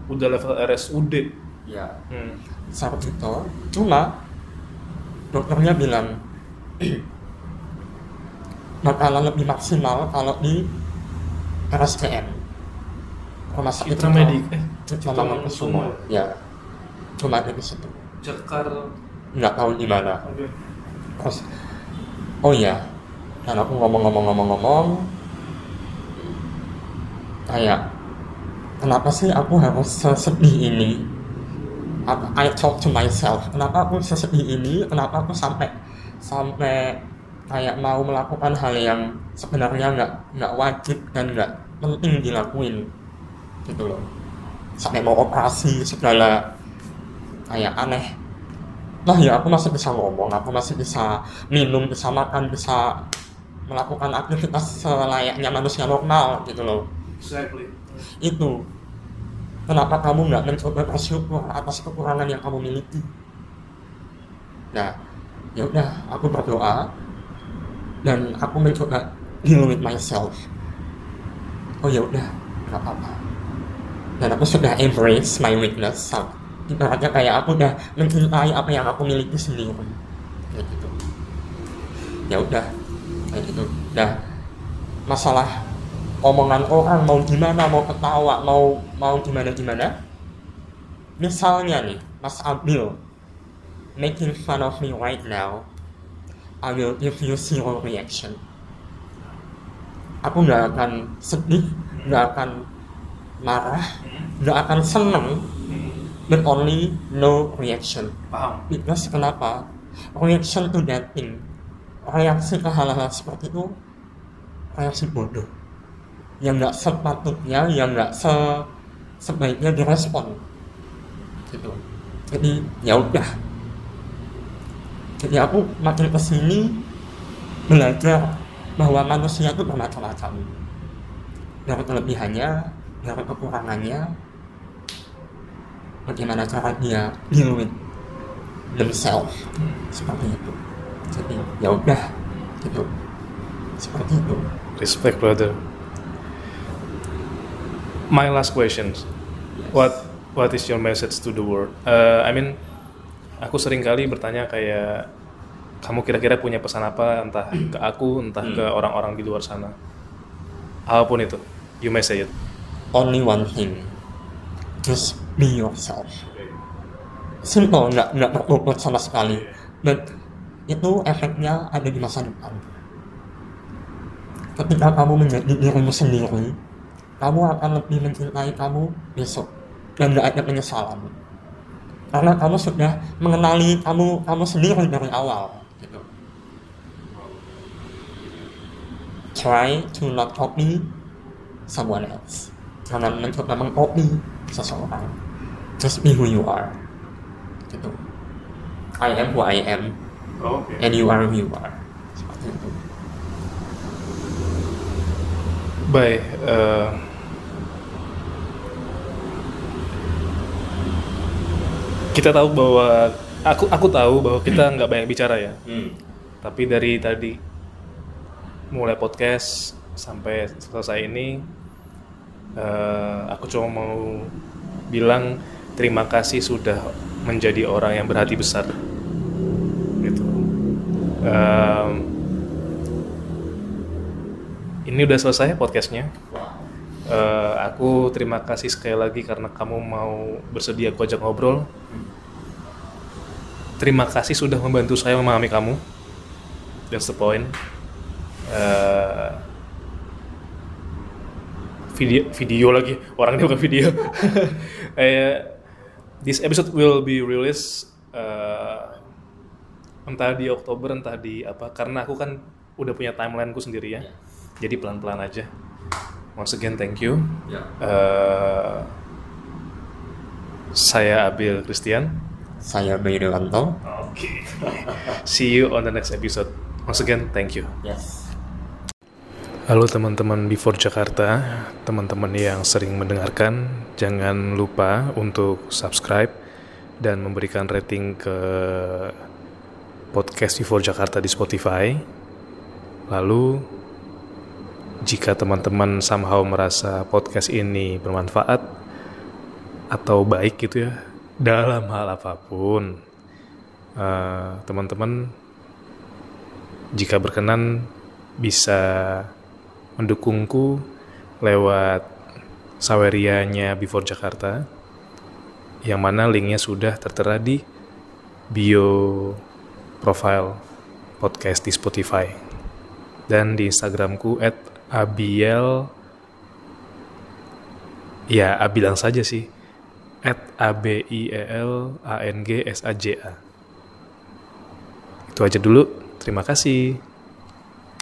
udah level RSUD ya hmm. Sarjito cuma dokternya bilang bakalan lebih maksimal kalau di RSCM rumah sakit Citra Medik. Eh Citra Mangunkusumo ya cuma ada di situ. Jakarta nggak tahu di mana. Terus oh iya. Dan aku ngomong-ngomong-ngomong-ngomong kayak kenapa sih aku harus sesedih ini? I talk to myself kenapa aku sesedih ini? Kenapa aku sampai sampai kayak mau melakukan hal yang sebenarnya nggak nggak wajib dan nggak penting dilakuin gitu loh. Sampai mau operasi segala kayak aneh. Nah ya aku masih bisa ngomong aku masih bisa minum bisa makan bisa melakukan aktivitas selayaknya manusia normal gitu loh Exactly. itu. Kenapa kamu nggak mencoba bersyukur atas kekurangan yang kamu miliki? Nah ya udah aku berdoa dan aku mencoba deal with myself. Oh ya udah nggak apa-apa. Dan aku sudah embrace my weakness. Ibaratnya kayak aku udah mencintai apa yang aku miliki sendiri. Kayak gitu. Ya udah kayak gitu. Nah masalah omongan orang mau gimana mau ketawa mau mau gimana gimana? Misalnya nih Mas Abil making fun of me right now I will give you zero reaction. Aku nggak akan sedih nggak akan marah nggak akan seneng but only no reaction. Paham. because kenapa? Reaction to that thing. Reaksi ke hal-hal seperti itu reaksi bodoh yang nggak sepatutnya yang nggak se sebaiknya direspon. Gitu. Jadi ya udah. Jadi aku makin ke sini belajar bahwa manusia itu bermacam-macam. Dari kelebihannya dari kekurangannya bagaimana cara dia deal with themselves. Seperti itu. Jadi ya udah. Gitu. Seperti itu. Respect, brother. My last questions. What What is your message to the world? Uh, I mean, aku sering kali bertanya kayak kamu kira-kira punya pesan apa entah ke aku entah ke orang-orang di luar sana. Apa pun itu, you may say it. only one thing just be yourself simple nggak nggak berbobot sama sekali but itu efeknya ada di masa depan ketika kamu menjadi dirimu sendiri kamu akan lebih mencintai kamu besok dan nggak ada penyesalan. Karena kamu sudah mengenali kamu kamu sendiri dari awal gitu. try to not copy someone else. Jangan mencoba mengcopy seseorang. Just be who you are gitu. I am who I am. Oke. and you are who you are. Seperti itu Baik. eh, kita tahu bahwa aku aku tahu bahwa kita nggak banyak bicara ya. Tapi dari tadi mulai podcast sampai selesai ini, eh, aku cuma mau bilang terima kasih sudah menjadi orang yang berhati besar. Gitu. Em, ini udah selesai podcastnya. Eh, aku terima kasih sekali lagi karena kamu mau bersedia aku ajak ngobrol. Terima kasih sudah membantu saya memahami kamu. That's the point. Eh, video video lagi orangnya bukan video. Eh, this episode will be released eh, entah di Oktober entah di apa karena aku kan udah punya timelineku sendiri ya. Jadi pelan-pelan aja. Once again thank you. Eh, saya Abil Christian. saya Bayu Dewanto Oke. See you on the next episode. Once again, thank you. yes Halo teman-teman Before Jakarta, teman-teman yang sering mendengarkan, jangan lupa untuk subscribe dan memberikan rating ke podcast Before Jakarta di Spotify. Lalu, jika teman-teman somehow merasa podcast ini bermanfaat atau baik gitu ya, dalam hal apa pun, eh, teman-teman jika berkenan bisa mendukungku lewat sawerianya Before Jakarta yang mana linknya sudah tertera di bio profile podcast di Spotify dan di Instagramku at abiel Ya, A bilang saja sih. At A B I E L A N G S A J A. Itu aja dulu. Terima kasih.